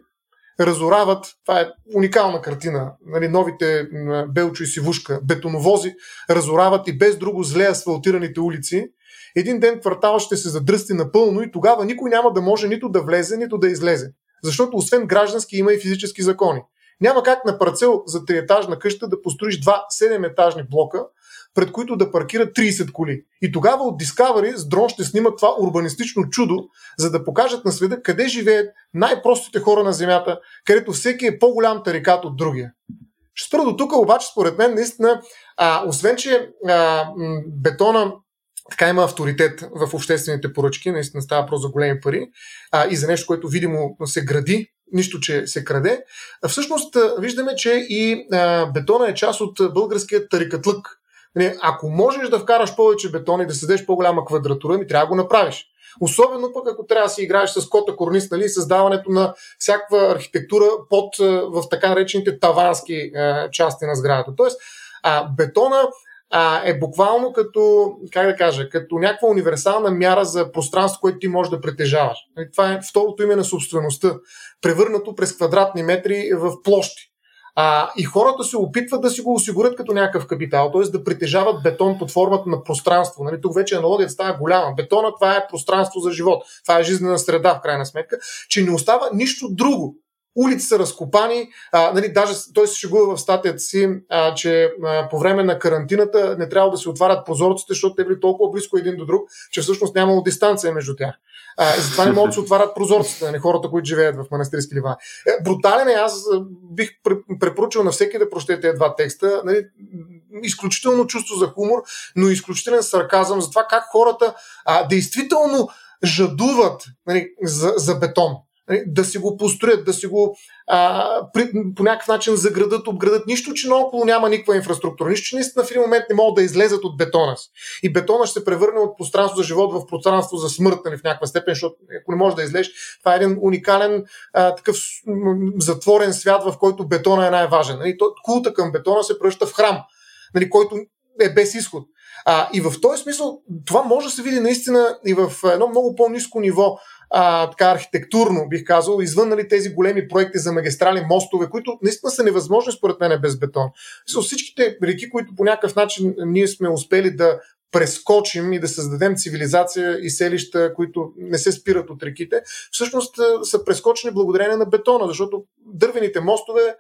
C: разорават, това е уникална картина, нали, новите Белчо и Сивушка, бетоновози разорават и без друго зле асфалтираните улици, един ден квартал ще се задръсти напълно и тогава никой няма да може нито да влезе, нито да излезе. Защото освен граждански има и физически закони. Няма как на парцел за триетажна къща да построиш два 7-етажни блока, пред които да паркират 30 коли. И тогава от Discovery с дрон ще снимат това урбанистично чудо, за да покажат на света къде живеят най-простите хора на Земята, където всеки е по-голям тарикат от другия. Ще спра до тук, обаче според мен наистина а, освен, че а, бетона така има авторитет в обществените поръчки, наистина става просто за големи пари а, и за нещо, което видимо се гради, нищо, че се краде. А всъщност виждаме, че и а, бетона е част от българския тарикатлък. Нали, ако можеш да вкараш повече бетон и да създадеш по-голяма квадратура, ми трябва да го направиш. Особено пък ако трябва да си играеш с кота корнист, нали, създаването на всякаква архитектура под, в така наречените тавански е, части на сградата. Тоест, а, бетона а, е буквално като, как да кажа, като някаква универсална мяра за пространство, което ти можеш да притежаваш. Нали, това е второто име на собствеността, превърнато през квадратни метри в площи. А, и хората се опитват да си го осигурят като някакъв капитал, т.е. да притежават бетон под формата на пространство. Нали, тук вече аналогията става голяма. Бетона това е пространство за живот. Това е жизнена среда, в крайна сметка, че не остава нищо друго улици са разкопани. А, нали, даже той се шегува в статията си, а, че а, по време на карантината не трябва да се отварят прозорците, защото те били толкова близко един до друг, че всъщност нямало дистанция между тях. А, и затова не могат да се отварят прозорците, нали, хората, които живеят в манастирски лива. Е, брутален е, аз бих препоръчал на всеки да прочете тези два текста. Нали, изключително чувство за хумор, но изключителен сарказъм за това как хората а, действително жадуват нали, за, за бетон. Нали, да си го построят, да си го а, при, по някакъв начин заградат, обградат. Нищо, че наоколо няма никаква инфраструктура. Нищо, че наистина в един момент не могат да излезат от бетона си. И бетона ще се превърне от пространство за живот в пространство за смърт нали, в някаква степен, защото ако не можеш да излезеш, това е един уникален а, такъв затворен свят, в който бетона е най-важен. Нали, култа към бетона се превръща в храм, нали, който е без изход. А, и в този смисъл това може да се види наистина и в едно много по-низко ниво а, така архитектурно, бих казал, извън нали, тези големи проекти за магистрали, мостове, които наистина са невъзможни според мен без бетон. С всичките реки, които по някакъв начин ние сме успели да прескочим и да създадем цивилизация и селища, които не се спират от реките, всъщност са прескочени благодарение на бетона, защото дървените мостове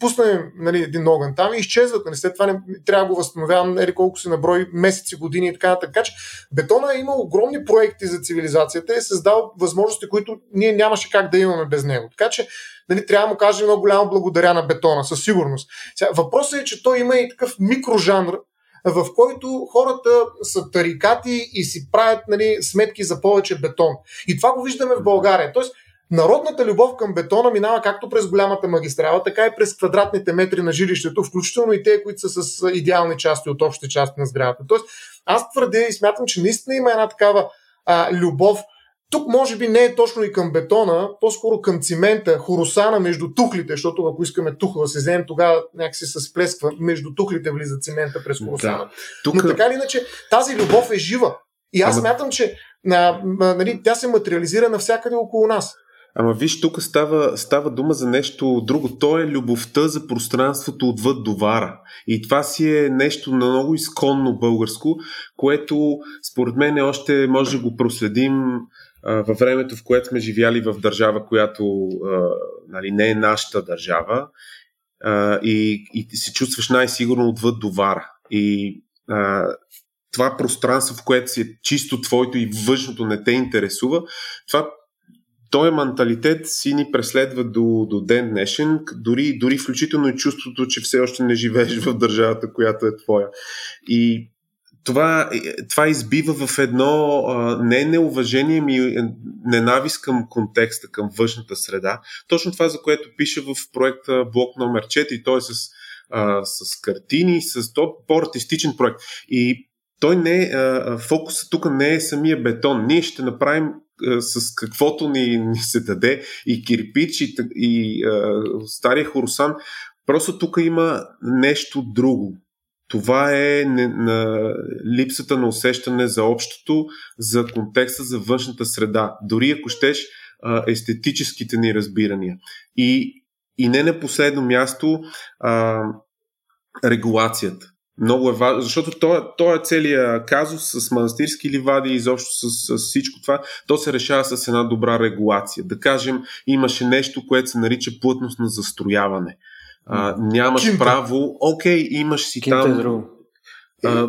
C: пуснем нали, един огън там и изчезват. Нали, след това не, трябва да го възстановявам нали, колко се наброи месеци, години и така нататък. Така че бетона е имал огромни проекти за цивилизацията и е създал възможности, които ние нямаше как да имаме без него. Така че нали, трябва да му кажем много голямо благодаря на бетона, със сигурност. Въпросът е, че той има и такъв микрожанр, в който хората са тарикати и си правят нали, сметки за повече бетон. И това го виждаме в България. Тоест, Народната любов към бетона минава както през голямата магистрала, така и през квадратните метри на жилището, включително и те, които са с идеални части от общите части на сградата. Тоест, аз твърдя и смятам, че наистина има една такава а, любов. Тук може би не е точно и към бетона, по-скоро към цимента, хоросана между тухлите, защото ако искаме тухла да се вземем, тогава някакси се сплесква. Между тухлите влиза цимента през хоросана. Да. Тук... Но така или иначе, тази любов е жива. И аз Ама... смятам, че а, а, нали, тя се материализира навсякъде около нас.
B: Ама виж, тук става, става дума за нещо друго. То е любовта за пространството отвъд довара. И това си е нещо много изконно българско, което според мен още може да го проследим а, във времето, в което сме живяли в държава, която а, нали, не е нашата държава. А, и, и се чувстваш най-сигурно отвъд довара. И а, това пространство, в което си е чисто твоето и външното не те интересува, това този менталитет си ни преследва до, до ден днешен, дори, дори включително и чувството, че все още не живееш в държавата, която е твоя. И това, това избива в едно не неуважение, ми ненавист към контекста, към външната среда. Точно това, за което пише в проекта блок номер 4, той е с, а, с картини, с то по-артистичен проект. И той не, фокусът тук не е самия бетон. Ние ще направим с каквото ни, ни се даде и кирпич и, и а, стария хорусан. Просто тук има нещо друго. Това е не, на липсата на усещане за общото, за контекста, за външната среда. Дори ако щеш а, естетическите ни разбирания. И, и не на последно място а, регулацията. Много е важно, защото то, то е целият казус с манастирски ливади, изобщо с, с всичко това, то се решава с една добра регулация. Да кажем, имаше нещо, което се нарича плътност на застрояване. А, нямаш Кинта. право, окей, имаш си Кинта там... Е друго.
C: А,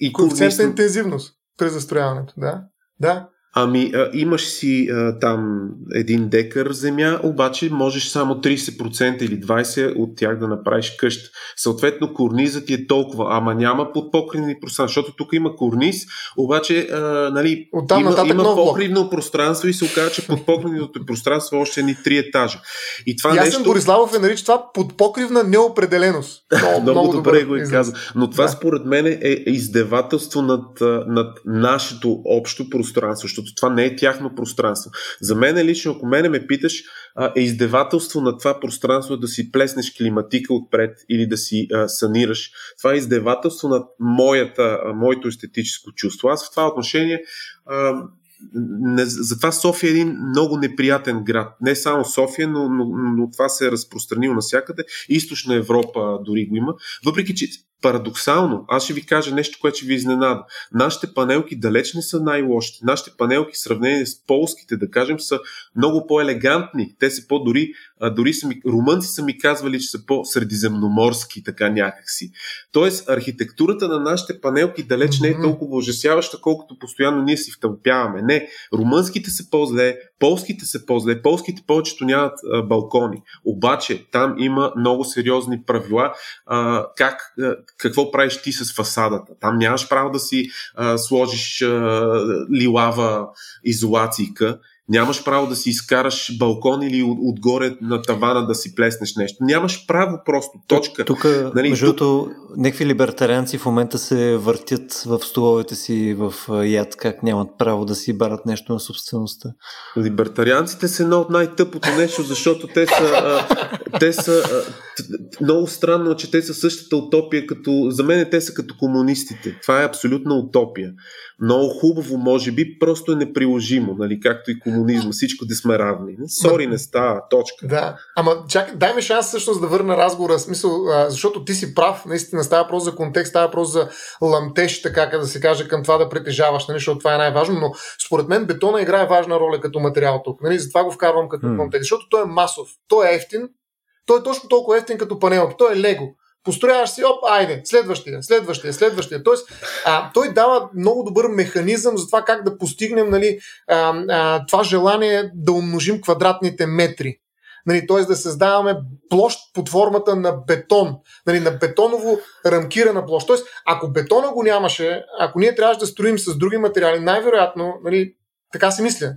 C: и Коефициент на интензивност при застрояването, да. Да.
B: Ами, а, имаш си а, там един декар земя, обаче можеш само 30% или 20% от тях да направиш къща. Съответно, корнизът ти е толкова, ама няма подпокривни пространства, защото тук има корниз, обаче а, нали,
C: Оттам
B: има, има покривно пространство и се оказа, че подпокривното пространство е още ни три етажа. И това
C: Ясен
B: нещо...
C: Бориславов е нарича това подпокривна неопределеност. Много,
B: Много добре го е
C: израз.
B: каза. Но това
C: Да.
B: според мен е издевателство над, над нашето общо пространство, защото това не е тяхно пространство. За мен лично, ако мене ме питаш, е издевателство на това пространство да си плеснеш климатика отпред или да си а, санираш. Това е издевателство над моята, моето естетическо чувство. Аз в това отношение а, не, затова София е един много неприятен град. Не само София, но, но, но това се е разпространило навсякъде. Източна Европа дори го има. Въпреки, че парадоксално, аз ще ви кажа нещо, което ще ви изненада. Нашите панелки далеч не са най-лошите. Нашите панелки, в сравнение с полските, да кажем, са много по-елегантни. Те са по-дори, дори са ми, румънци са ми казвали, че са по-средиземноморски, така някакси. Тоест, архитектурата на нашите панелки далеч не е толкова ужасяваща, колкото постоянно ние си втълпяваме. Не, румънските са по-зле, полските са по-зле, полските повечето нямат а, балкони. Обаче там има много сериозни правила а, как, а, какво правиш ти с фасадата. Там нямаш право да си а, сложиш а, лилава изолацийка, нямаш право да си изкараш балкон или от, отгоре на тавана да си плеснеш нещо. Нямаш право просто. Точка.
A: Тук,
B: Нали,
A: между
B: тук-
A: другото, някакви либертарианци в момента се въртят в столовете си в яд, как нямат право да си барат нещо на собствеността.
B: Либертарианците са едно от най-тъпото нещо, защото те са, а, те са а, много странно, че те са същата утопия като, за мен те са като комунистите. Това е абсолютна утопия. Много хубаво, може би, просто е неприложимо, нали, както и комунизма, всичко да сме равни. Сори, не става, точка.
C: Да, ама чакай, дай ми шанс всъщност да върна разговора, смисъл, а, защото ти си прав, наистина става въпрос за контекст, става въпрос за ламтеж, така да се каже, към това да притежаваш, нали, защото това е най-важно, но според мен бетона играе важна роля като материал тук, нали, затова го вкарвам като контекст, защото той е масов, той е ефтин, той е точно толкова ефтин като панелки, той е лего. Построяваш си, оп, айде, следващия, следващия, следващия. Тоест, а, той дава много добър механизъм за това как да постигнем нали, а, а, това желание да умножим квадратните метри. Нали, т.е. да създаваме площ под формата на бетон, нали, на бетоново рамкирана площ. Тоест, ако бетона го нямаше, ако ние трябваше да строим с други материали, най-вероятно, нали, така си мисля,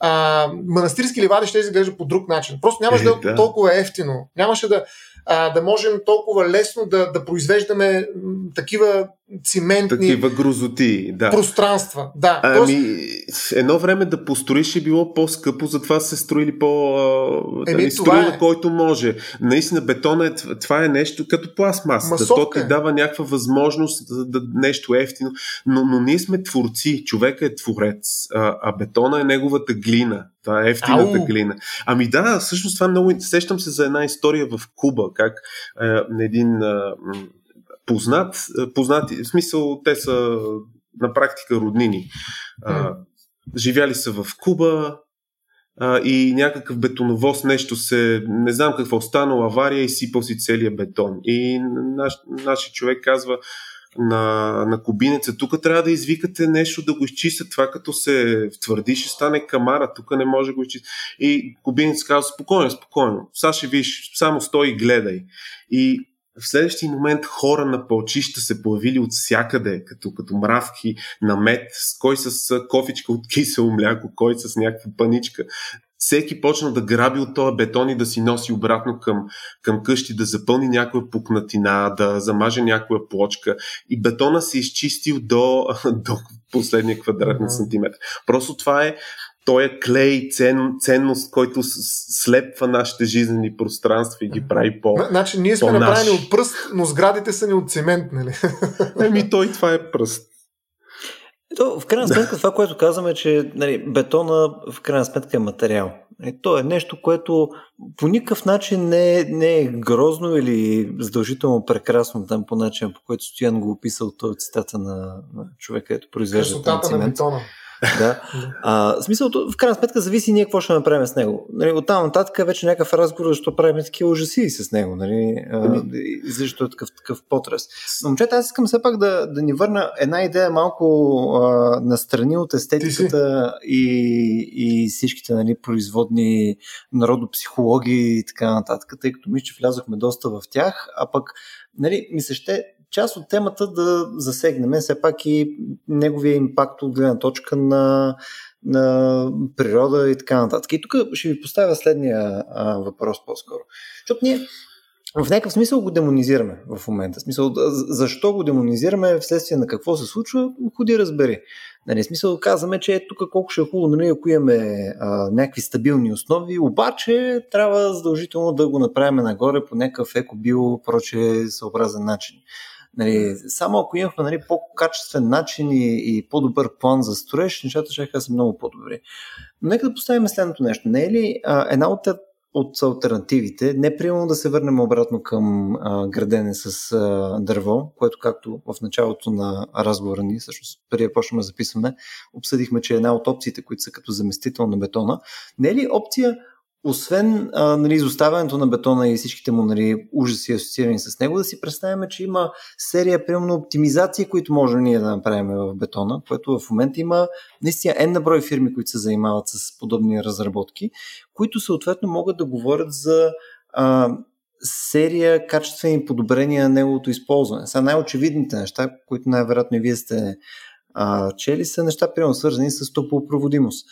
C: а, манастирски ливади ще изглежда по друг начин. Просто нямаше
B: Е,
C: да е
B: да.
C: толкова ефтино. Нямаше да, а, да можем толкова лесно да, да произвеждаме м, такива циментни
B: Такива грозоти, да.
C: пространства. Да, тоест,
B: Ами, едно време да построиш е било по-скъпо, затова се строили по...
C: Еми,
B: Нали, строи
C: е.
B: на който може. Наистина, бетона е, това е нещо като пластмаса. Да, то ти
C: е.
B: дава някаква възможност да, да нещо ефтино. Но, но ние сме творци. Човека е творец. А, а бетона е неговата глина. Това е ефтината
C: Ау!
B: глина. Ами да, всъщност това е много... Сещам се за една история в Куба, как а, един м, познат, познати, в смисъл те са на практика роднини. А, живяли са в Куба а, и някакъв бетоновоз нещо се, не знам какво станало, авария и сипал си целият бетон. И наш, нашия човек казва на, на кубинеца, тук трябва да извикате нещо да го изчистят. Това като се втвърди, ще стане камара, тук не може да го изчистят. И кубинец казва, спокойно, спокойно, сега ще виж, само стой и гледай. И в следващия момент хора на пълчища се появили от всякъде, като, като мравки на мед, с кой с кофичка от кисело мляко, кой с някаква паничка. Всеки почна да граби от този бетон и да си носи обратно към, към къщи, да запълни някоя пукнатина, да замаже някоя плочка. И бетона се изчистил до, до последния квадратен
C: Мгм.
B: сантиметр. Просто това е той е клей, цен, ценност, който слепва нашите жизнени пространства и ги прави по...
C: Значи ние сме
B: по-наш.
C: направени от пръст, но сградите са ни от цимент, нали?
B: Еми той това е пръст.
A: Ето, в крайна сметка това, което казваме, е, че нали, бетона в крайна сметка е материал. Е, то е нещо, което по никакъв начин не е, не е грозно или задължително прекрасно там по начин, по който Стоян го описал този цитата на, на човека, който произвежда
C: Красотата на бетона.
A: да. А, смисъл, в крайна сметка зависи ние какво ще направим с него. Нали, от там нататък е вече някакъв разговор, защо правим такива ужаси с него, нали, а, защо е такъв, такъв потрес. Но, момчета, аз искам все пак да, да ни върна една идея малко а, настрани от естетиката и, и всичките нали, производни народопсихологии и така нататък, тъй като мисля, че влязохме доста в тях, а пък нали, ми се ще част от темата да засегнем все пак и неговия импакт от гледна точка на, на природа и така нататък. И тук ще ви поставя следния а, въпрос по-скоро. Защото ние в някакъв смисъл го демонизираме в момента. В смисъл, защо го демонизираме, вследствие на какво се случва, ходи разбери. Нали, смисъл казваме, че тук колко ще е хубаво, нали, ако имаме а, някакви стабилни основи, обаче трябва задължително да го направим нагоре по някакъв еко, био, проче съобразен начин. Нали, само ако имахме нали, по-качествен начин и, и по-добър план за строеж, нещата ще са много по-добри. Но нека да поставим следното нещо. Не е ли а, една от от альтернативите, не приемам да се върнем обратно към а, градене с а, дърво, което както в началото на разговора ни, всъщност преди да почнем да записваме, обсъдихме, че е една от опциите, които са като заместител на бетона. Не е ли опция освен а, нали, изоставянето на бетона и всичките му нали, ужаси асоциирани с него, да си представяме, че има серия, примерно, оптимизации, които можем ние да направим в бетона, което в момента има наистина N на брой фирми, които се занимават с подобни разработки, които съответно могат да говорят за а, серия качествени подобрения на неговото използване. Са най-очевидните неща, които най-вероятно и вие сте а, чели, са неща, примерно, свързани с топлопроводимост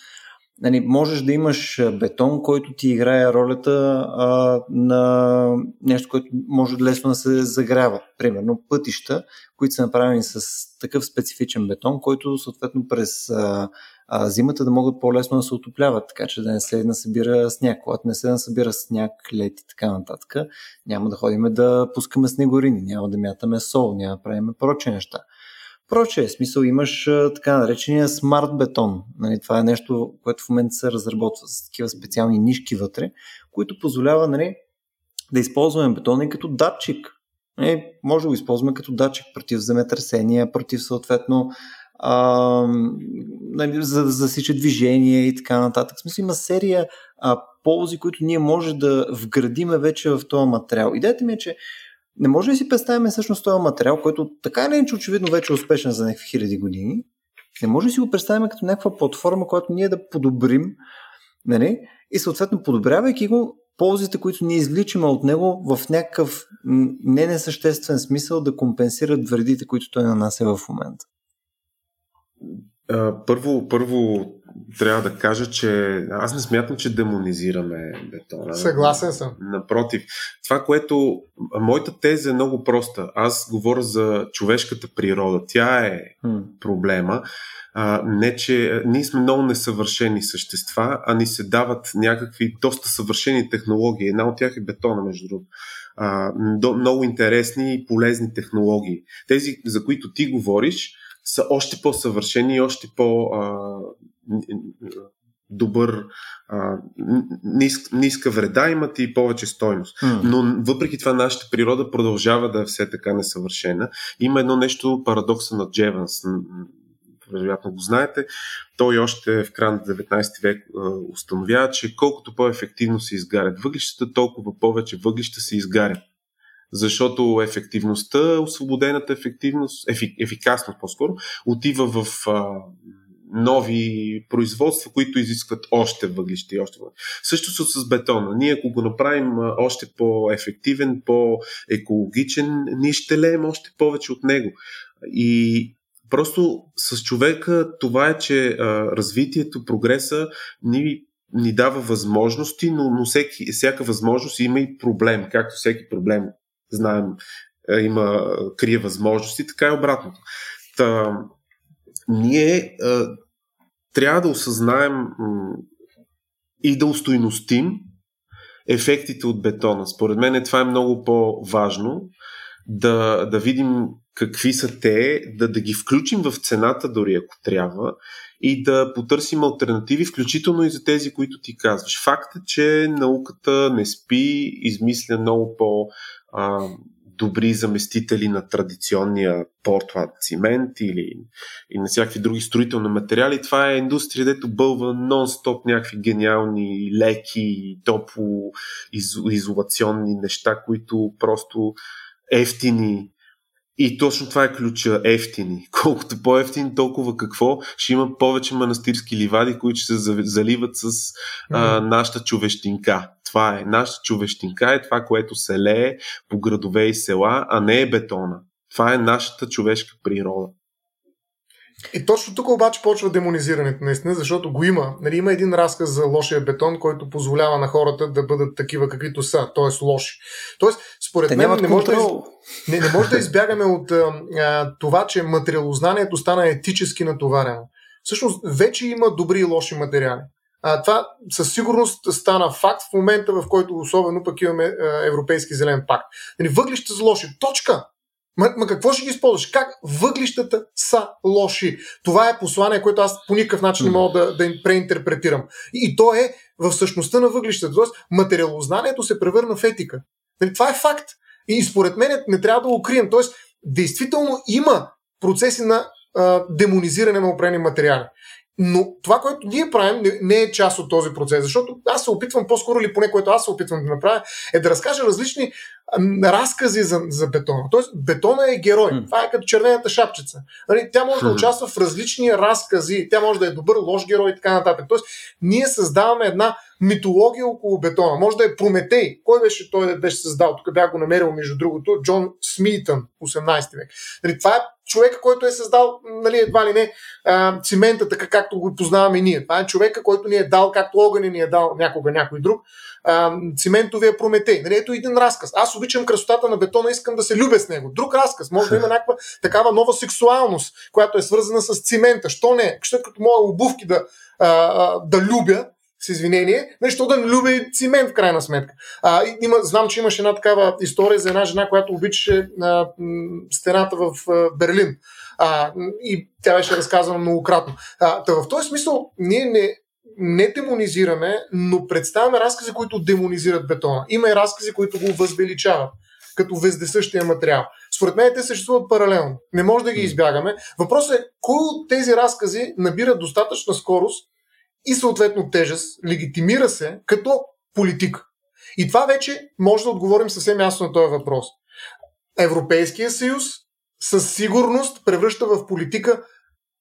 A: нали, можеш да имаш бетон, който ти играе ролята а, на нещо, което може лесно да се загрява. Примерно пътища, които са направени с такъв специфичен бетон, който съответно през а, а, зимата да могат по-лесно да се отопляват, така че да не се насъбира сняг. Когато не се насъбира сняг, лед и така нататък, няма да ходим да пускаме снегорини, няма да мятаме сол, няма да правим проче неща. Проче, смисъл имаш така наречения смарт бетон. Нали, това е нещо, което в момента се разработва с такива специални нишки вътре, които позволява нали, да използваме бетона и като датчик. Нали, може да го използваме като датчик против земетресения, против съответно а, нали, за да засича движение и така нататък. В смисъл има серия а, ползи, които ние може да вградиме вече в този материал. Идеята ми е, че не може да си представим всъщност този материал, който така или иначе очевидно вече е успешен за някакви хиляди години. Не може да си го представим като някаква платформа, която ние да подобрим нали? и съответно подобрявайки го, ползите, които ние извличаме от него в някакъв не несъществен смисъл да компенсират вредите, които той нанася в момента.
B: Първо, първо трябва да кажа, че аз не смятам, че демонизираме бетона.
C: Съгласен съм.
B: Напротив, това, което. Моята теза е много проста. Аз говоря за човешката природа. Тя е проблема. А, не, че ние сме много несъвършени същества, а ни се дават някакви доста съвършени технологии. Една от тях е бетона, между другото. Много интересни и полезни технологии. Тези, за които ти говориш, са още по-съвършени и още по- добър, а, ниск, ниска вреда имат и повече стойност. Mm. Но въпреки това нашата природа продължава да е все така несъвършена. Има едно нещо, парадокса на Джеванс, вероятно го знаете. Той още в края на 19 век установява, че колкото по-ефективно се изгарят въглищата, толкова повече въглища се изгарят защото ефективността, освободената ефективност, ефик, ефикасност по-скоро, отива в а, нови производства, които изискват още въглища и още въглища. Също с бетона. Ние ако го направим още по-ефективен, по-екологичен, ние ще леем още повече от него. И просто с човека това е, че а, развитието, прогреса ни ни дава възможности, но, но всеки, всяка възможност има и проблем, както всеки проблем знаем, е, има, крие възможности, така и обратното. Та, ние а, е, трябва да осъзнаем и да устойностим ефектите от бетона. Според мен това е много по-важно да, да видим какви са те, да, да ги включим в цената дори ако трябва и да потърсим альтернативи, включително и за тези, които ти казваш. Факт е, че науката не спи, измисля много по- а, добри заместители на традиционния портлад цимент или и на всякакви други строителни материали. Това е индустрия, дето бълва нон-стоп някакви гениални, леки, топло изолационни неща, които просто ефтини и точно това е ключа ефтини. Колкото по-ефтини, толкова какво? Ще има повече манастирски ливади, които ще се заливат с а, нашата човещинка. Това е. Нашата човещинка е това, което се лее по градове и села, а не е бетона. Това е нашата човешка природа.
C: И точно тук обаче почва демонизирането, наистина, защото го има. Нали, има един разказ за лошия бетон, който позволява на хората да бъдат такива каквито са, т.е. лоши. Тоест, според Те мен не може, да, из... не, не може да избягаме от а, това, че материалознанието стана етически натоварено. Всъщност, вече има добри и лоши материали. А, това със сигурност стана факт в момента, в който особено пък имаме а, Европейски зелен пакт. Нали, въглища са лоши. Точка! Ма, ма какво ще ги използваш? Как въглищата са лоши? Това е послание, което аз по никакъв начин не мога да, да им преинтерпретирам. И, и то е в същността на въглищата. Тоест, материалознанието се превърна в етика. Нали, това е факт. И според мен не трябва да го крием. Тоест, действително има процеси на а, демонизиране на определени материали. Но това, което ние правим, не е част от този процес, защото аз се опитвам по-скоро, или поне което аз се опитвам да направя, е да разкажа различни разкази за, за бетона. Тоест, бетона е герой. Mm. Това е като червената шапчица. Нали, тя може mm. да участва в различни разкази, тя може да е добър, лош герой и така нататък. Тоест, ние създаваме една митология около бетона. Може да е Прометей. Кой беше той да беше създал? Тук бях го намерил, между другото, Джон Смитън, 18 век. Нали, това е човека, който е създал, нали, едва ли не, а, цимента, така както го познаваме ние. Това е човека, който ни е дал, както огъня ни е дал някога някой друг, а, циментовия Прометей. Нали, ето един разказ. Аз обичам красотата на бетона, искам да се любя с него. Друг разказ. Може да има някаква такава нова сексуалност, която е свързана с цимента. Що не? Що като моя обувки да, а, а, да любя, с извинение, нещо да не люби цимент в крайна сметка. А, има, знам, че имаше една такава история за една жена, която обичаше а, стената в а, Берлин. А, и тя беше разказана многократно. А, та в този смисъл ние не, не демонизираме, но представяме разкази, които демонизират бетона. Има и разкази, които го възвеличават като вездесъщия материал. Според мен те съществуват паралелно. Не може да ги избягаме. Въпросът е, кой от тези разкази набира достатъчна скорост и съответно тежест, легитимира се като политик. И това вече може да отговорим съвсем ясно на този въпрос. Европейския съюз със сигурност превръща в политика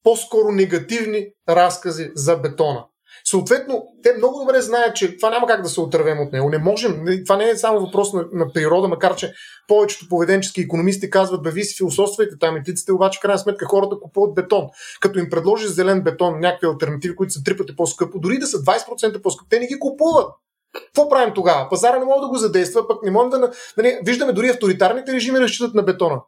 C: по-скоро негативни разкази за бетона. Съответно, те много добре знаят, че това няма как да се отървем от него. Не можем. Това не е само въпрос на, на природа, макар че повечето поведенчески економисти казват, бе, ви си философствайте там и тиците, обаче в крайна сметка хората купуват бетон. Като им предложи зелен бетон, някакви альтернативи, които са три пъти по-скъпо, дори да са 20% по-скъпо, те не ги купуват. Какво правим тогава? Пазара не може да го задейства, пък не можем да. Нали, виждаме дори авторитарните режими разчитат на бетона.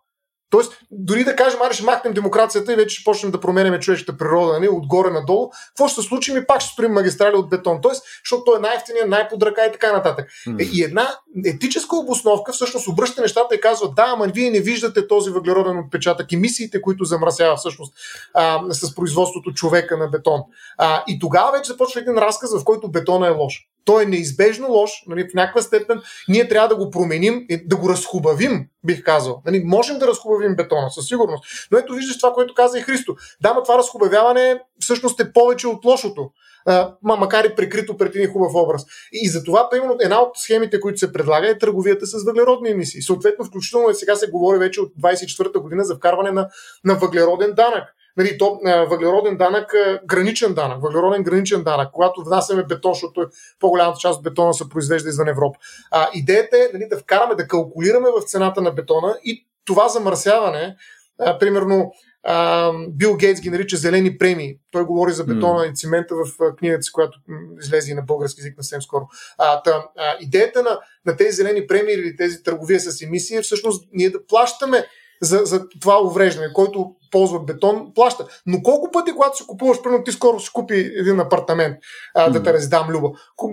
C: Тоест, дори да кажем, аре ще махнем демокрацията и вече ще почнем да променяме човешката природа, не, нали, отгоре надолу, какво ще се случи? Ми пак ще строим магистрали от бетон. Тоест, защото той е най-ефтиният, най-под ръка и така нататък. Mm. И една етическа обосновка всъщност обръща нещата и казва, да, ама вие не виждате този въглероден отпечатък, емисиите, които замръсява всъщност а, с производството човека на бетон. А, и тогава вече започва един разказ, в който бетона е лош той е неизбежно лош, нали, в някаква степен ние трябва да го променим, да го разхубавим, бих казал. Нали, можем да разхубавим бетона, със сигурност. Но ето виждаш това, което каза и Христо. Да, но това разхубавяване всъщност е повече от лошото. А, макар и прикрито пред един хубав образ. И за това, примерно, една от схемите, които се предлага е търговията с въглеродни емисии. Съответно, включително сега се говори вече от 24-та година за вкарване на, на въглероден данък. Нали, то, въглероден данък, граничен данък, въглероден граничен данък, когато внасяме бетон, защото по-голямата част от бетона се произвежда извън Европа. А, идеята е нали, да вкараме, да калкулираме в цената на бетона и това замърсяване, а, примерно, а, Бил Гейтс ги нарича зелени премии. Той говори за бетона mm. и цимента в книгата си, която излезе и на български язик на съвсем скоро. А, та, а, идеята на, на тези зелени премии или тези търговия с емисии е всъщност ние да плащаме за, за това увреждане, който ползва бетон, плаща. Но колко пъти, когато си купуваш, примерно ти скоро си купи един апартамент, а, да те раздам Люба,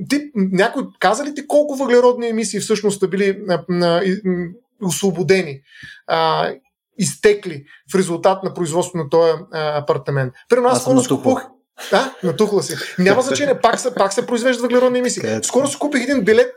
C: ти, някой каза ли ти колко въглеродни емисии всъщност са били а, а, освободени? А, изтекли в резултат на производство на този а, апартамент. Примерно аз, аз скоро си купувах. Да, натухла си. Няма значение, пак се, пак се произвеждат въглеродни емисии. Скоро си купих един билет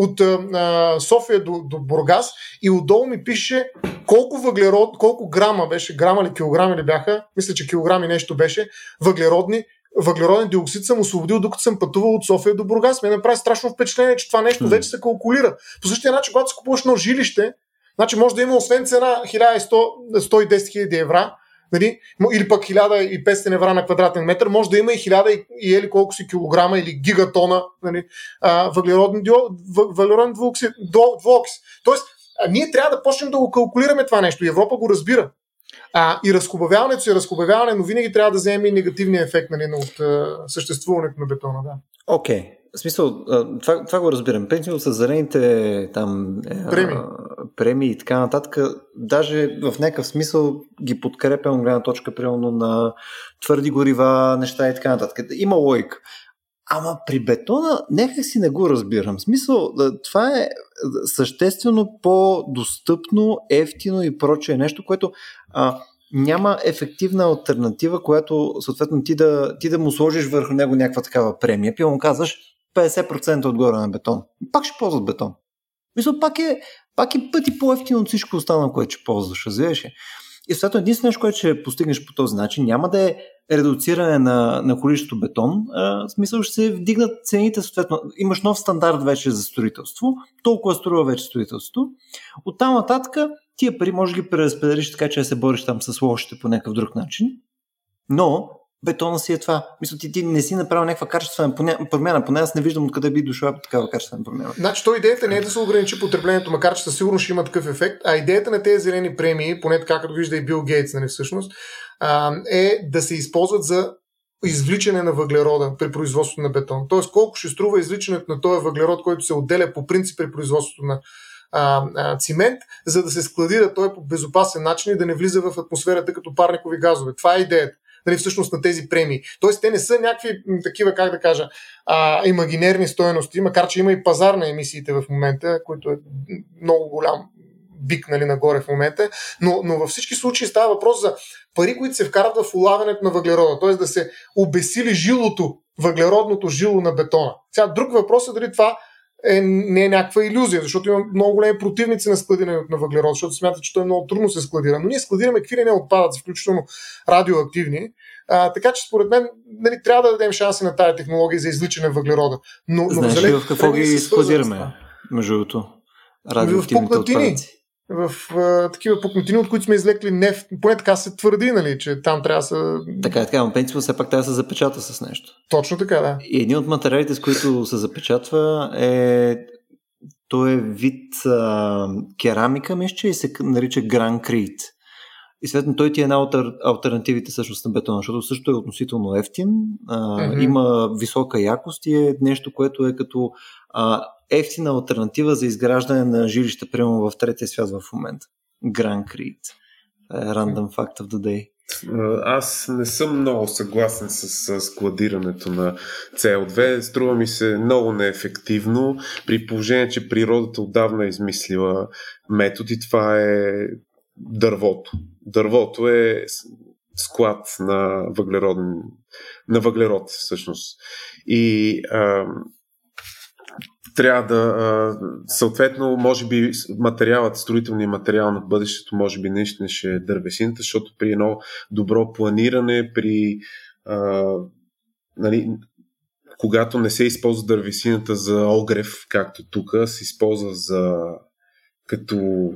C: от а, София до, до Бургас и отдолу ми пише колко въглерод, колко грама беше, грама или килограми ли бяха, мисля, че килограми нещо беше, въглеродни, въглероден диоксид съм освободил, докато съм пътувал от София до Бургас. Ме направи страшно впечатление, че това нещо вече се калкулира. По същия начин, когато си купуваш едно жилище, значи може да има освен цена 1100-110 хиляди евра, нали, или пък 1500 евра на квадратен метър, може да има и 1000 и ели колко си килограма или гигатона нали, въглероден, въглероден двуоксид, двуокис. Тоест, а ние трябва да почнем да го калкулираме това нещо. Европа го разбира. А, и разхубавяването си разхубавяване, но винаги трябва да вземе и негативния ефект нали, от а, съществуването на бетона. Да.
A: Okay. В смисъл, това, това го разбирам. Принципно с зелените там,
C: е, премии.
A: премии и така нататък, даже в някакъв смисъл ги подкрепям гледна точка, примерно на твърди горива, неща и така нататък. Има логика. Ама при бетона някак си не го разбирам. В смисъл, това е съществено по-достъпно, ефтино и прочее нещо, което а, няма ефективна альтернатива, която съответно ти да, ти да му сложиш върху него някаква такава премия. Пиво му казваш 50% отгоре на бетон. Пак ще ползват бетон. Мисля, пак е, пак е пъти по-ефтино от всичко останало, което ще ползваш, разбираш И съответно, единственото нещо, което ще постигнеш по този начин, няма да е редуциране на, на количеството бетон. А, в смисъл ще се вдигнат цените, съответно. Имаш нов стандарт вече за строителство, толкова струва вече строителство. От там нататък тия пари може да ги преразпределиш така, че да се бориш там с лошите по някакъв друг начин. Но бетона си е това. Мисля, ти, ти не си направил някаква качествена промяна, поне аз не виждам откъде би дошла такава качествена промяна.
C: Значи, то идеята не е да се ограничи потреблението, макар че със сигурност ще има такъв ефект, а идеята на тези зелени премии, поне така като вижда и Бил Гейтс, нали, всъщност, е да се използват за извличане на въглерода при производството на бетон. Тоест, колко ще струва извличането на този въглерод, който се отделя по принцип при производството на а, а, цимент, за да се складира той по безопасен начин и да не влиза в атмосферата като парникови газове. Това е идеята нали, всъщност на тези премии. Тоест, те не са някакви такива, как да кажа, а, имагинерни стоености, макар че има и пазар на емисиите в момента, който е много голям бик нали, нагоре в момента, но, но във всички случаи става въпрос за пари, които се вкарат в улавянето на въглерода, т.е. да се обесили жилото, въглеродното жило на бетона. Сега друг въпрос е дали това е, не е някаква иллюзия, защото има много големи противници на складирането на въглерод, защото смятат, че той е много трудно се складира. Но ние складираме какви ли не отпадъци, включително радиоактивни. А, така че според мен нали, трябва да дадем шанси на тази технология за извличане на въглерода. Но,
A: Знаеш но ли в какво ги складираме, между другото? Радиоактивните в отпадъци
C: в а, такива пукнатини, от които сме излекли нефт. Поне така се твърди, нали, че там трябва да са...
A: Така е, така, но принципно все пак трябва да се запечата с нещо.
C: Точно така, да.
A: И един от материалите, с които се запечатва е той е вид а, керамика, мисля, и се нарича гранкрит. И следно той ти е една от альтернативите всъщност на бетона, защото също е относително ефтин, а, mm-hmm. има висока якост и е нещо, което е като а, ефтина альтернатива за изграждане на жилища, прямо в третия свят в момента. Grand Creed. Random fact of the day.
B: Аз не съм много съгласен с складирането на CO2. Струва ми се много неефективно, при положение, че природата отдавна е измислила метод и това е дървото. Дървото е склад на въглероден, на въглерод всъщност. И а, трябва да, съответно, може би материалът, строителният материал на бъдещето, може би наистина ще е дървесината, защото при едно добро планиране, при а, нали, когато не се използва дървесината за огрев, както тук, се използва за като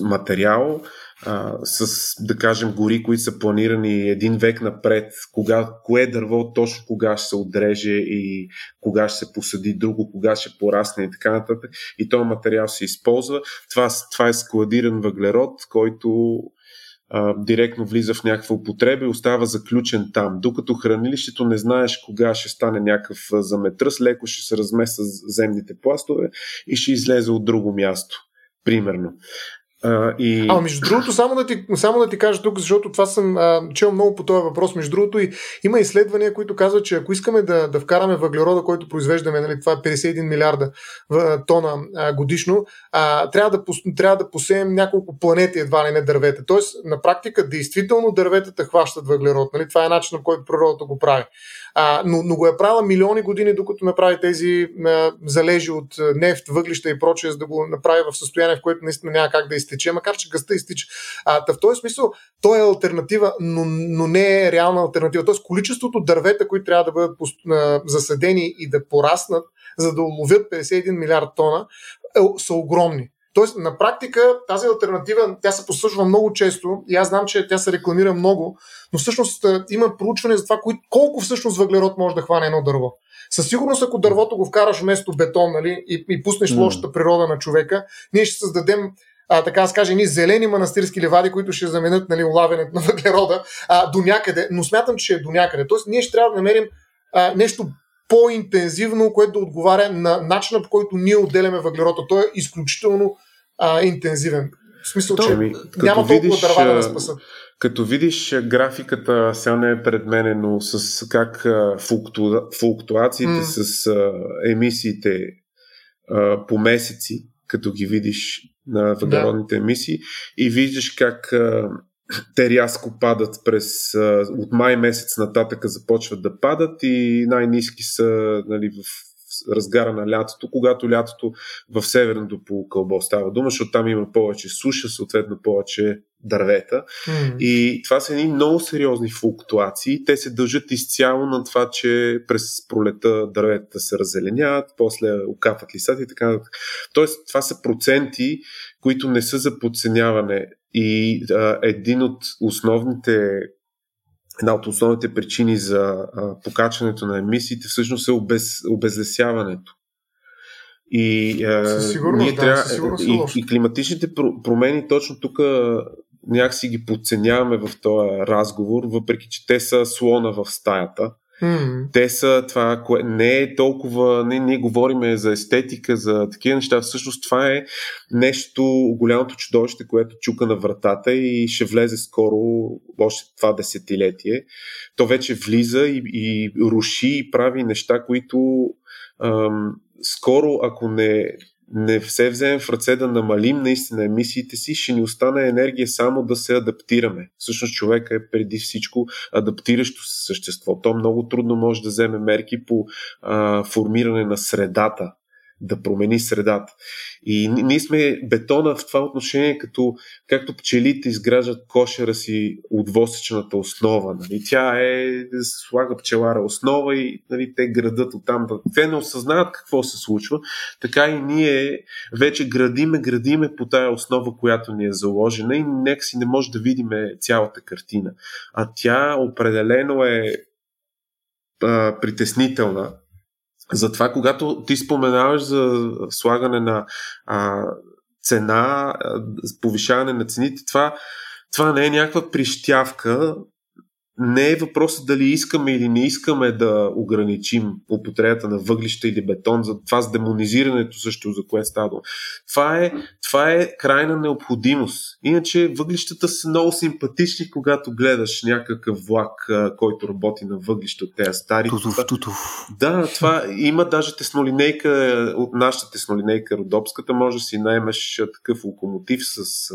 B: материал, а, с, да кажем, гори, които са планирани един век напред, кога, кое дърво точно кога ще се отреже и кога ще се посади друго, кога ще порасне и така нататък. И този материал се използва. Това, това е складиран въглерод, който а, директно влиза в някаква употреба и остава заключен там. Докато хранилището не знаеш кога ще стане някакъв заметръс, леко ще се размества земните пластове и ще излезе от друго място. Примерно. А, и...
C: а между другото, само да, ти, само да ти кажа тук, защото това съм а, чел много по този въпрос. Между другото, и, има изследвания, които казват, че ако искаме да, да вкараме въглерода, който произвеждаме, нали, това е 51 милиарда в, тона а, годишно, а, трябва, да, трябва да посеем няколко планети, едва ли не дървета. Тоест, на практика, действително дърветата хващат въглерод. Нали? Това е начинът, който природата го прави. А, но, но го е правила милиони години, докато направи тези а, залежи от нефт, въглища и прочее, за да го направи в състояние, в което наистина няма как да изтече, макар че гъста изтича. А, в този смисъл, то е альтернатива, но, но не е реална альтернатива. Тоест, количеството дървета, които трябва да бъдат засадени и да пораснат, за да уловят 51 милиард тона, е, са огромни. Тоест, на практика тази альтернатива, тя се послужва много често и аз знам, че тя се рекламира много, но всъщност има проучване за това колко всъщност въглерод може да хване едно дърво. Със сигурност, ако дървото го вкараш вместо бетон нали, и, и пуснеш mm. лошата природа на човека, ние ще създадем а, така да кажа, едни зелени манастирски ливади, които ще заменят нали, улавянето на въглерода а, до някъде, но смятам, че е до някъде. Тоест, ние ще трябва да намерим а, нещо по-интензивно, което да отговаря на начина по който ние отделяме въглерода. Той е изключително а, интензивен. В смисъл, То, че ами, няма толкова видиш, дърва да спасат.
B: Като видиш графиката, сега не е пред мене, но с как флукту, флуктуациите mm. с а, емисиите а, по месеци, като ги видиш на въглеродните да. емисии и виждаш как а, те рязко падат през от май месец нататък започват да падат и най-низки са нали, в разгара на лятото, когато лятото в северното полукълбо става дума, защото там има повече суша, съответно повече дървета. Mm. И това са едни много сериозни флуктуации. Те се дължат изцяло на това, че през пролета дърветата се раззеленяват, после окапват листата и така нататък. Тоест, това са проценти, които не са за подценяване. И а, един от основните една от основните причини за покачването на емисиите всъщност е обез, обезлесяването. И, а,
C: сигурност, ние да, трябва,
B: и, и климатичните промени точно тук някакси ги подценяваме в този разговор, въпреки че те са слона в стаята. Mm-hmm. Те са това, кое не е толкова, не, ние говориме за естетика, за такива неща. Всъщност това е нещо, голямото чудовище, което чука на вратата и ще влезе скоро, още това десетилетие. То вече влиза и, и руши и прави неща, които ам, скоро, ако не не се вземем в ръце да намалим наистина емисиите си, ще ни остане енергия само да се адаптираме. Всъщност човек е преди всичко адаптиращо същество. То много трудно може да вземе мерки по а, формиране на средата да промени средата. И ние сме бетона в това отношение, като както пчелите изграждат кошера си от восъчната основа. Нали? Тя е, слага пчелара основа и нали, те градат оттам. Те не осъзнават какво се случва. Така и ние вече градиме, градиме по тая основа, която ни е заложена и нека си не може да видиме цялата картина. А тя определено е а, притеснителна затова, когато ти споменаваш за слагане на а, цена, а, повишаване на цените, това, това не е някаква прищявка, не е въпросът дали искаме или не искаме да ограничим употребата на въглища или бетон, за това с демонизирането също, за което става дума. Това е, това е крайна необходимост. Иначе въглищата са много симпатични, когато гледаш някакъв влак, който работи на въглища от тези стари.
A: Тутов, тутов.
B: Да, това има даже теснолинейка, от нашата теснолинейка Родопската, може да си наймеш такъв локомотив с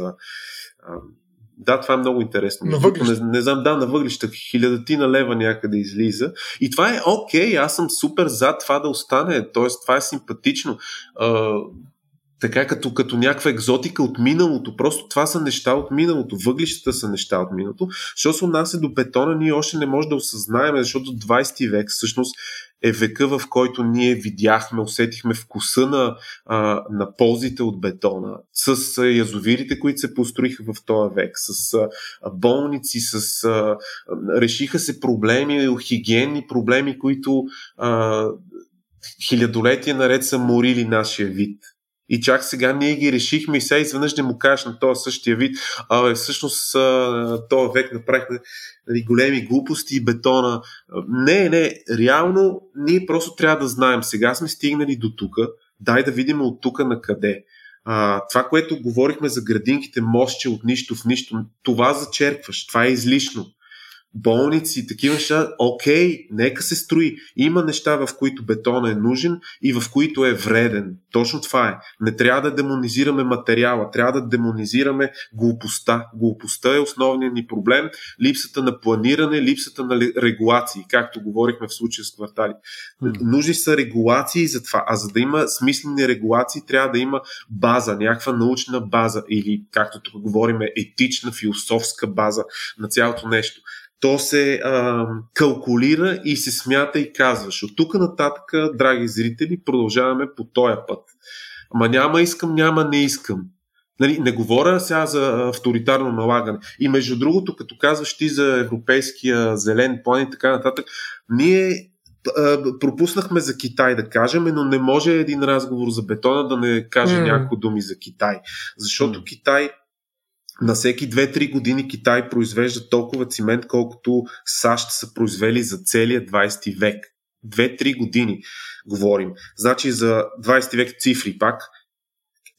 B: да, това е много интересно.
C: На въглища.
B: Не, не знам, да, на въглища. Хилядатина лева някъде излиза. И това е окей, okay, аз съм супер за това да остане. Тоест, това е симпатично. А, така като, като някаква екзотика от миналото. Просто това са неща от миналото. Въглищата са неща от миналото. Що се отнася до бетона, ние още не можем да осъзнаем, защото 20 век всъщност е века, в който ние видяхме, усетихме вкуса на, а, на ползите от бетона, с а, язовирите, които се построиха в този век, с а, болници, с а, решиха се проблеми, хигиенни проблеми, които а, хилядолетия наред са морили нашия вид. И чак сега ние ги решихме и сега изведнъж да му кажеш на този същия вид, а всъщност този век направихме нали, големи глупости и бетона. Не, не, реално ние просто трябва да знаем. Сега сме стигнали до тук, дай да видим от тук на къде. А, това, което говорихме за градинките, мостче от нищо в нищо, това зачеркваш, това е излишно болници, такива неща, окей, нека се строи. Има неща, в които бетон е нужен и в които е вреден. Точно това е. Не трябва да демонизираме материала, трябва да демонизираме глупостта. Глупостта е основният ни проблем. Липсата на планиране, липсата на регулации, както говорихме в случая с квартали. Нужни са регулации за това, а за да има смислени регулации, трябва да има база, някаква научна база или, както тук говорим, етична, философска база на цялото нещо то се а, калкулира и се смята и казваш. От тук нататък, драги зрители, продължаваме по този път. Ама няма искам, няма не искам. Нали, не говоря сега за авторитарно налагане. И между другото, като казваш ти за европейския зелен план и така нататък, ние пропуснахме за Китай да кажем, но не може един разговор за бетона да не каже mm. няколко думи за Китай. Защото mm. Китай на всеки 2-3 години Китай произвежда толкова цимент, колкото САЩ са произвели за целия 20 век. 2-3 години говорим. Значи за 20 век цифри пак.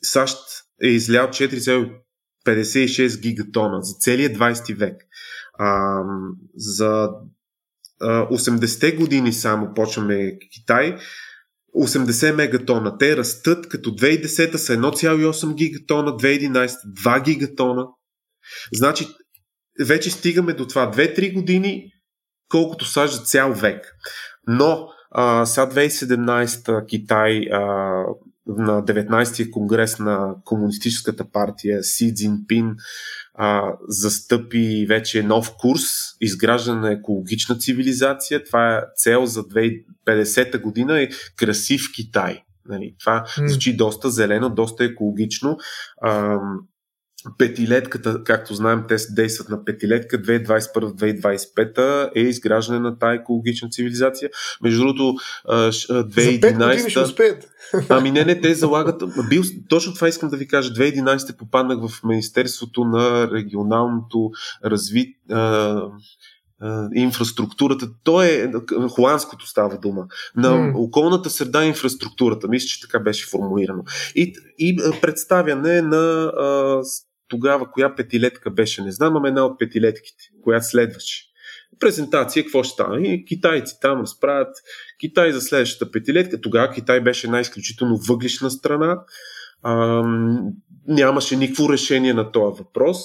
B: САЩ е излял 4,56 гигатона за целия 20 век. А, за 80-те години само почваме Китай 80 мегатона. Те растат като 2010 са 1,8 гигатона, 2011 2 гигатона. Значи, вече стигаме до това 2-3 години, колкото сажда цял век. Но а, сега 2017 Китай а, на 19-я конгрес на Комунистическата партия Си Цзинпин а, застъпи вече нов курс, изграждане на екологична цивилизация. Това е цел за 2050 година е красив Китай. Нали, това mm. звучи доста зелено, доста екологично. А, петилетката, както знаем, те действат на петилетка 2021-2025 е изграждане на тази екологична цивилизация. Между другото, 2011...
C: За успеят.
B: Ами не, не, те залагат... Бил, точно това искам да ви кажа. 2011 попаднах в Министерството на регионалното развитие инфраструктурата. То е холандското става дума. На mm. околната среда инфраструктурата. Мисля, че така беше формулирано. И, и представяне на тогава коя петилетка беше, не знам, ама една от петилетките, която следваше. Презентация, какво ще стане? И китайци там разправят Китай за следващата петилетка. Тогава Китай беше една изключително въглишна страна. Ам, нямаше никакво решение на този въпрос.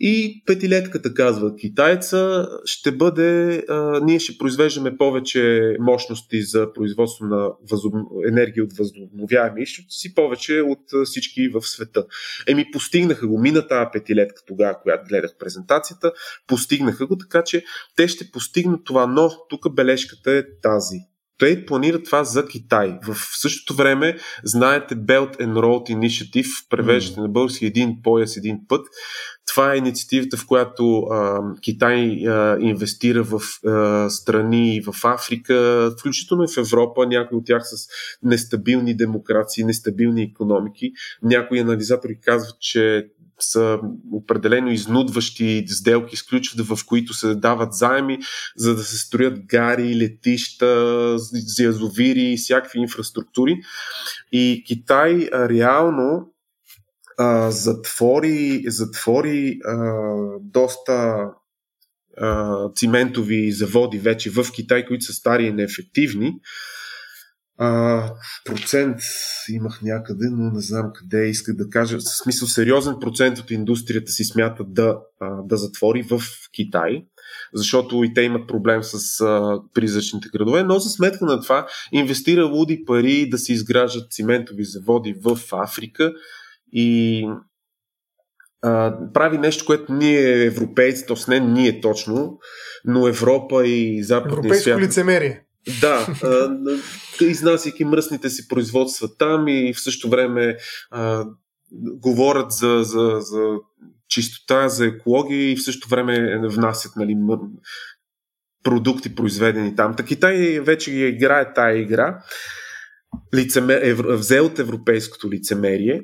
B: И петилетката казва, китайца ще бъде, а, ние ще произвеждаме повече мощности за производство на възоб... енергия от възобновяеми източници, повече от всички в света. Еми, постигнаха го, мина тази петилетка тогава, която гледах презентацията, постигнаха го, така че те ще постигнат това, но тук бележката е тази. Той планира това за Китай. В същото време, знаете, Belt and Road Initiative, превеждате mm. на български един пояс, един път. Това е инициативата, в която а, Китай а, инвестира в а, страни в Африка, включително и в Европа, някои от тях с нестабилни демокрации, нестабилни економики. Някои анализатори казват, че са определено изнудващи сделки, изключват, в които се дават заеми, за да се строят гари, летища, язовири всякакви инфраструктури. И Китай реално а, затвори, затвори а, доста а, циментови заводи вече в Китай, които са стари и неефективни. А, процент имах някъде, но не знам къде исках да кажа. В смисъл, сериозен процент от индустрията си смята да, а, да затвори в Китай, защото и те имат проблем с а, призрачните градове, но за сметка на това инвестира луди пари да се изграждат циментови заводи в Африка и а, прави нещо, което ние, европейци, т.е. не ние точно, но Европа и западния
C: Европейско свят... лицемерие.
B: Да, изнасяйки мръсните си производства там и в същото време а, говорят за, за, за чистота, за екология и в същото време внасят нали, продукти, произведени там. Та Китай вече играе тая игра, лицемер... взел от европейското лицемерие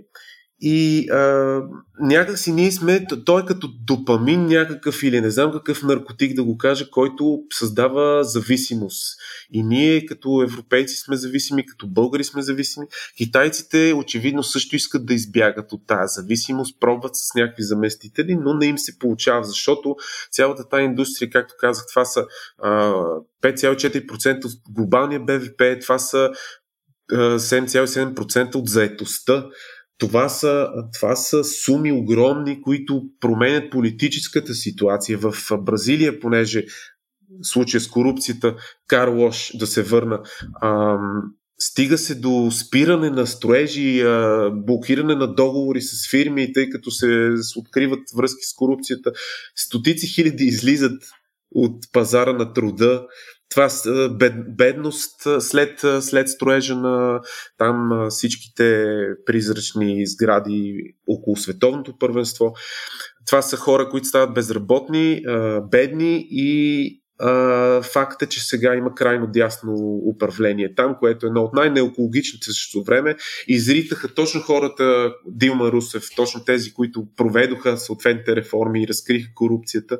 B: и а, някакси ние сме, той е като допамин някакъв или не знам какъв наркотик да го кажа, който създава зависимост. И ние като европейци сме зависими, като българи сме зависими. Китайците очевидно също искат да избягат от тази зависимост, пробват с някакви заместители, но не им се получава, защото цялата тази индустрия, както казах, това са а, 5,4% от глобалния БВП, това са 7,7% от заетостта това са, това са суми огромни, които променят политическата ситуация. В Бразилия, понеже случая с корупцията, Карлош да се върна, ам, стига се до спиране на строежи, а, блокиране на договори с фирми, тъй като се откриват връзки с корупцията. Стотици хиляди излизат от пазара на труда това бед, бедност след, след строежа на там всичките призрачни сгради около световното първенство. Това са хора, които стават безработни, бедни и факт е, че сега има крайно дясно управление там, което е едно от най-неекологичните също време. Изритаха точно хората, Дилма Русев, точно тези, които проведоха съответните реформи и разкриха корупцията.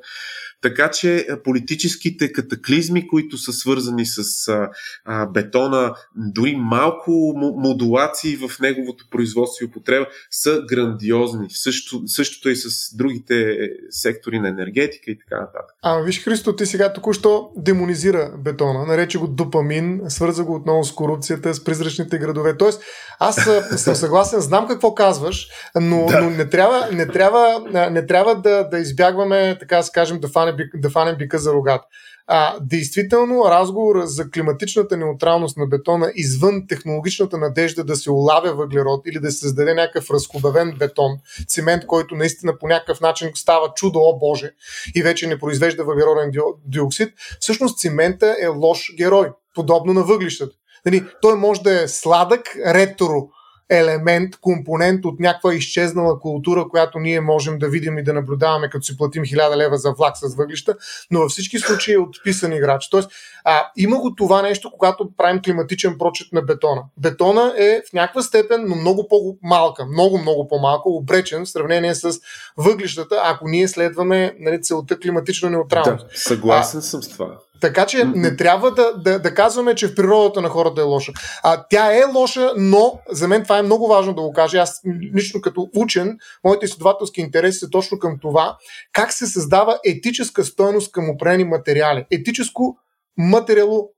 B: Така че политическите катаклизми, които са свързани с а, а, бетона, дори малко модулации в неговото производство и употреба, са грандиозни. Също, същото и с другите сектори на енергетика и така нататък.
C: А, виж, Христо, ти сега току-що демонизира бетона, нарече го допамин, свърза го отново с корупцията, с призрачните градове. Тоест, аз съм съгласен, знам какво казваш, но, да. но не трябва, не трябва, не трябва да, да избягваме, така да скажем, да фанем фане, да фанем бика за рогата. А, действително, разговор за климатичната неутралност на бетона извън технологичната надежда да се улавя въглерод или да се създаде някакъв разхубавен бетон, цемент, който наистина по някакъв начин става чудо, о Боже, и вече не произвежда въглероден диоксид, всъщност цемента е лош герой, подобно на въглищата. Нали, той може да е сладък, ретро, елемент, компонент от някаква изчезнала култура, която ние можем да видим и да наблюдаваме, като си платим 1000 лева за влак с въглища, но във всички случаи е отписан играч. Тоест, а, има го това нещо, когато правим климатичен прочет на бетона. Бетона е в някаква степен, но много по-малка, много, много по-малка, обречен в сравнение с въглищата, ако ние следваме нали, целта климатична неутралност.
B: Да, съгласен а, съм с това.
C: Така че не трябва да, да, да казваме, че в природата на хората е лоша. А, тя е лоша, но за мен това е много важно да го кажа. Аз лично като учен, моите изследователски интереси са точно към това, как се създава етическа стойност към определени материали. Етическо материало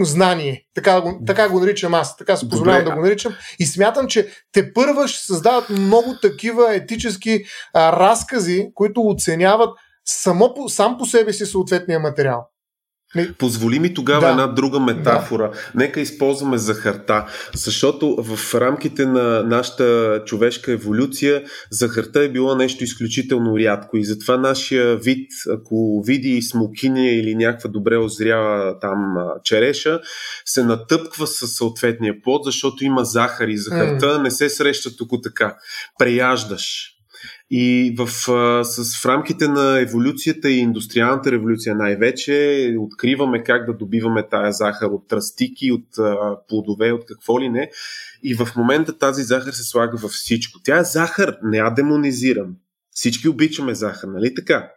C: знание. Така го, така го наричам аз. Така се позволявам да го наричам. И смятам, че те първа ще създават много такива етически а, разкази, които оценяват само по, сам по себе си съответния материал.
B: Позволи ми тогава да. една друга метафора. Да. Нека използваме захарта, защото в рамките на нашата човешка еволюция захарта е било нещо изключително рядко и затова нашия вид, ако види смокиня или някаква добре озряла там череша, се натъпква със съответния плод, защото има захар и захарта mm. не се среща тук така. Преяждаш и в, с, в рамките на еволюцията и индустриалната революция най-вече откриваме как да добиваме тая захар от тръстики, от а, плодове, от какво ли не. И в момента тази захар се слага във всичко. Тя е захар, не я демонизирам. Всички обичаме захар, нали така?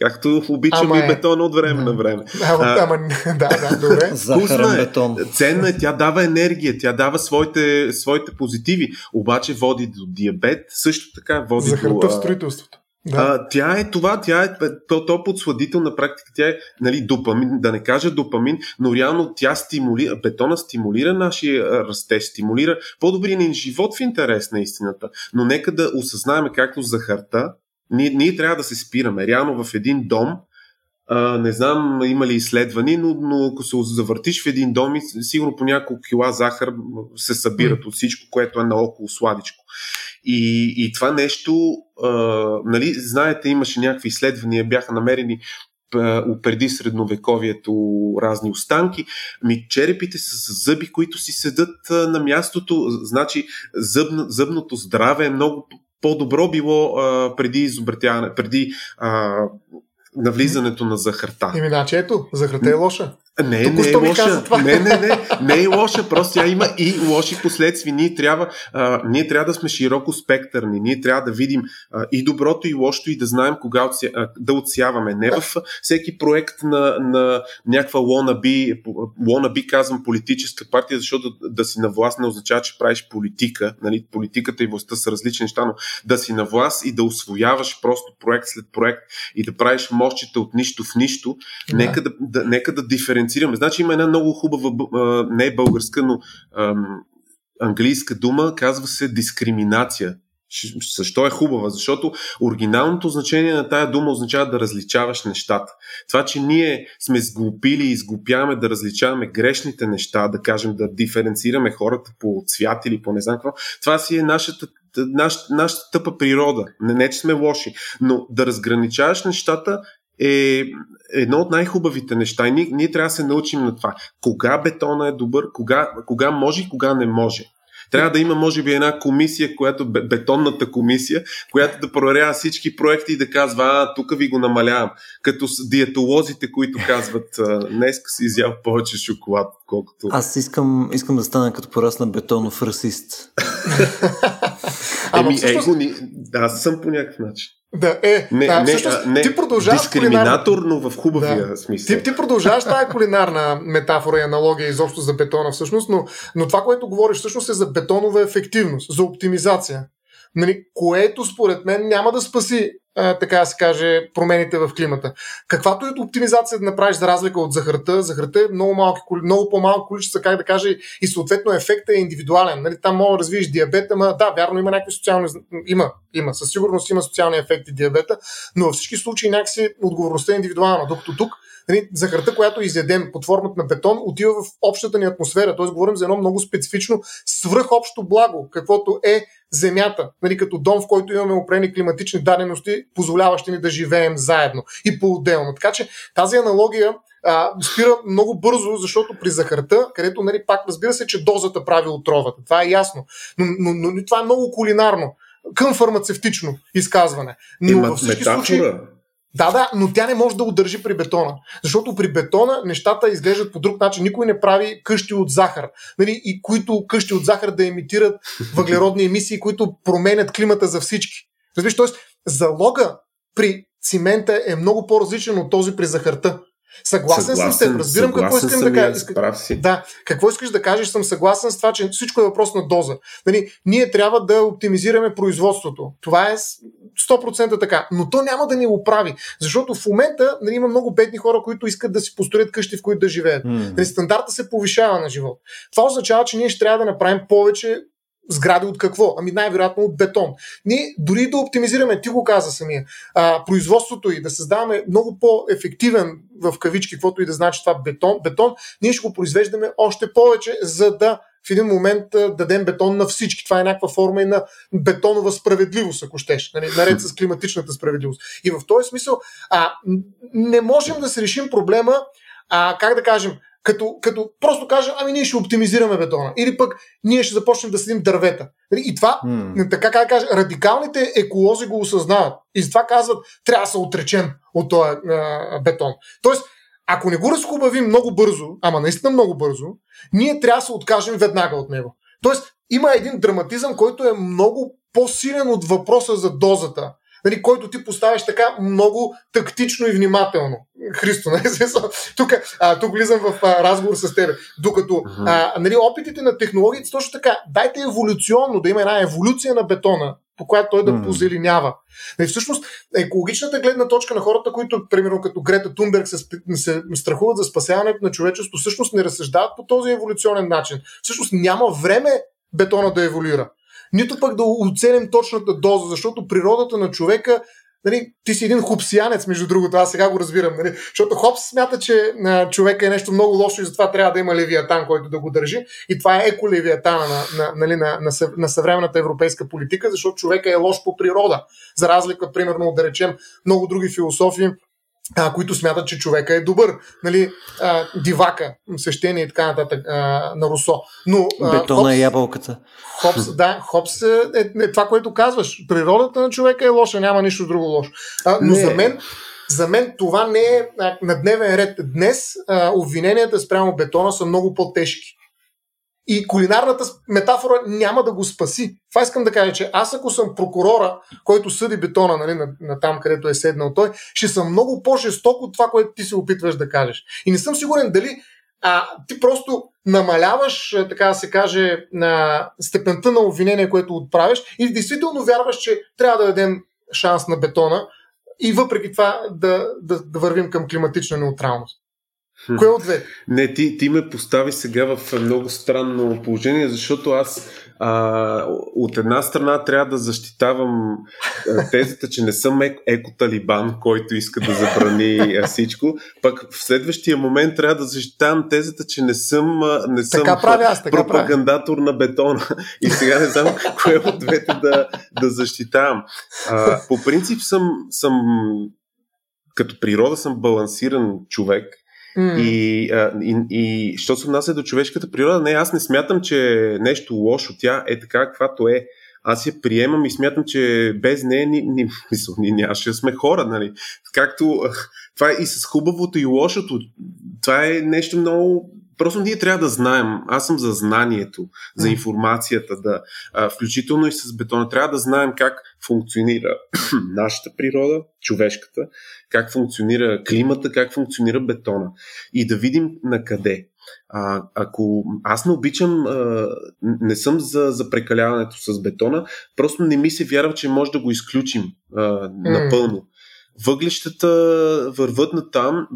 B: Както обичаме и е. бетона от време на време.
C: Ама, а, ама да, да, добре.
A: Вкусна е, бетон.
B: ценна е, тя дава енергия, тя дава своите, своите позитиви, обаче води до диабет, също така води
C: Захарта
B: до...
C: в строителството.
B: Да. А, тя е това, тя е то, то подсладител на практика, тя е нали, допамин, да не кажа допамин, но реално тя стимулира, бетона стимулира нашия растеж, стимулира по-добрия ни живот в интерес на истината. Но нека да осъзнаем както захарта, ние, ние трябва да се спираме. Реално в един дом, а, не знам има ли изследвани, но, но ако се завъртиш в един дом, сигурно по няколко кила захар се събират от всичко, което е наоколо сладичко. И, и това нещо, а, нали, знаете, имаше някакви изследвания, бяха намерени преди средновековието разни останки. Ми черепите са с зъби, които си седат на мястото. Значи зъб, зъбното здраве е много по-добро било а, преди изобретяване, преди а, навлизането на захарта.
C: Еми, значи ето, захарта е лоша.
B: Не, Тук не е лоша. Не, не, не, не е лоша. Просто тя има и лоши последствия. Ние трябва, а, ние трябва да сме широко спектърни. Ние трябва да видим а, и доброто, и лошото, и да знаем кога отся, а, да отсяваме. Не в всеки проект на, на някаква wannabe, wannabe казвам политическа партия, защото да, да си на власт не означава, че правиш политика. Нали? Политиката и властта са различни неща, но да си на власт и да освояваш просто проект след проект и да правиш мощите от нищо в нищо, да. нека да, да, нека да диференцираме диференцираме. Значи има една много хубава, не е българска, но английска дума, казва се дискриминация. Защо е хубава? Защото оригиналното значение на тая дума означава да различаваш нещата. Това, че ние сме сглупили и сглупяваме да различаваме грешните неща, да кажем да диференцираме хората по цвят или по не знам какво, това си е нашата нашата, нашата тъпа природа. Не, не, че сме лоши, но да разграничаваш нещата е едно от най-хубавите неща. И ние, ние трябва да се научим на това. Кога бетона е добър, кога, кога може и кога не може. Трябва да има, може би, една комисия, която бетонната комисия, която да проверява всички проекти и да казва, а, тук ви го намалявам. Като с диетолозите, които казват, днес си изял повече шоколад, колкото.
A: Аз искам, искам да стана като порасна бетонов расист.
B: Еми, всъщност... его, аз съм по някакъв начин.
C: Да, е,
B: не,
C: да,
B: не, всъщност,
C: не, ти продължаваш
B: дискриминатор, но в хубавия
C: да.
B: смисъл.
C: Ти, ти продължаваш тази кулинарна метафора и аналогия изобщо за бетона всъщност, но, но това, което говориш всъщност е за бетонова ефективност, за оптимизация. Нали, което според мен няма да спаси така да се каже, промените в климата. Каквато и оптимизация да направиш за разлика от захарта, захарта е много, малки, много по-малко количество, как да кажа, и съответно ефектът е индивидуален. Нали, там мога да развиеш диабета, ма да, вярно има някакви социални, има, има, със сигурност има социални ефекти диабета, но във всички случаи някакси отговорността е индивидуална, докато тук нали, захарта, която изядем под формата на бетон, отива в общата ни атмосфера. Тоест, говорим за едно много специфично свръхобщо благо, каквото е Земята, нали, като дом, в който имаме опрени климатични дадености, позволяващи ни да живеем заедно и по-отделно. Така че тази аналогия а, спира много бързо, защото при захарта, където нали, пак разбира се, че дозата прави отровата. Това е ясно. Но, но, но това е много кулинарно към фармацевтично изказване. Но
B: Има във всички метафора. случаи,
C: да, да, но тя не може да удържи при бетона. Защото при бетона нещата изглеждат по друг начин. Никой не прави къщи от захар. Нали? И които къщи от захар да емитират въглеродни емисии, които променят климата за всички. Разбираш, т.е. залога при цимента е много по-различен от този при захарта. Съгласен, съгласен съм с теб. Разбирам какво искам да кажа. Да, какво искаш да кажеш, съм съгласен с това, че всичко е въпрос на доза. Нали, ние трябва да оптимизираме производството. Това е 100% така. Но то няма да ни го прави. Защото в момента нали, има много бедни хора, които искат да си построят къщи, в които да живеят. Mm. Нали, стандарта се повишава на живот. Това означава, че ние ще трябва да направим повече сгради от какво? Ами най-вероятно от бетон. Ние дори да оптимизираме, ти го каза самия, а, производството и да създаваме много по-ефективен в кавички, каквото и да значи това бетон, бетон, ние ще го произвеждаме още повече, за да в един момент дадем бетон на всички. Това е някаква форма и на бетонова справедливост, ако щеш, нали, наред с климатичната справедливост. И в този смисъл а, не можем да се решим проблема, а, как да кажем, като, като просто кажем, ами ние ще оптимизираме бетона. Или пък ние ще започнем да седим дървета. Нали, и това, mm. така как кажа, радикалните еколози го осъзнават. И затова казват, трябва да се отречем от този а, бетон. Тоест, ако не го разхубавим много бързо, ама наистина много бързо, ние трябва да се откажем веднага от него. Тоест, има един драматизъм, който е много по-силен от въпроса за дозата нали, който ти поставяш така много тактично и внимателно. Христо, нали? тук, а, тук влизам в а, разговор с теб. Докато а, нали, опитите на технологиите точно така, дайте еволюционно да има една еволюция на бетона, по която той да mm. позеленява. Нали, всъщност, екологичната гледна точка на хората, които, примерно като Грета Тунберг, се, се страхуват за спасяването на човечеството, всъщност не разсъждават по този еволюционен начин. Всъщност няма време бетона да еволюира нито пък да оценим точната доза, защото природата на човека Нали, ти си един хопсиянец, между другото, аз сега го разбирам. Нали, защото Хопс смята, че а, човека е нещо много лошо и затова трябва да има левиатан, който да го държи. И това е еколевиатана на, на, нали, на, на, на съвременната европейска политика, защото човека е лош по природа. За разлика, примерно, да речем, много други философии, а, които смятат, че човека е добър. Нали, а, дивака, свещение и така нататък а, на Русо. Но,
A: а, Бетона Хопс, е ябълката.
C: Хопс, да, Хопс е, е, е това, което казваш. Природата на човека е лоша, няма нищо друго лошо. А, но Не. за мен За мен това не е на дневен ред. Днес а, обвиненията спрямо бетона са много по-тежки. И кулинарната метафора няма да го спаси. Това искам да кажа, че аз ако съм прокурора, който съди бетона нали, на, на там, където е седнал той, ще съм много по-жесток от това, което ти се опитваш да кажеш. И не съм сигурен дали а, ти просто намаляваш, така да се каже, на степента на обвинение, което отправиш и действително вярваш, че трябва да дадем шанс на бетона и въпреки това да, да, да вървим към климатична неутралност. Кое от две?
B: Не, ти, ти ме постави сега в много странно положение, защото аз а, от една страна трябва да защитавам тезата, че не съм еко-талибан, който иска да забрани всичко, пък в следващия момент трябва да защитавам тезата, че не съм, не съм
C: така правя аз, така
B: пропагандатор
C: правя.
B: на бетона. И сега не знам кое от двете да, да защитавам. А, по принцип съм, съм като природа съм балансиран човек И, и, и що се отнася до човешката природа, не, аз не смятам, че нещо лошо. Тя е така, каквато е. Аз я приемам и смятам, че без нея ни, ни, мисъл, ни нямаше да сме хора, нали? Както това е и с хубавото и лошото. Това е нещо много Просто ние трябва да знаем. Аз съм за знанието, за информацията, да, а, включително и с бетона. Трябва да знаем как функционира нашата природа, човешката, как функционира климата, как функционира бетона. И да видим на къде. А, ако аз не обичам, а, не съм за, за прекаляването с бетона, просто не ми се вярва, че може да го изключим а, напълно. Въглищата върват на там,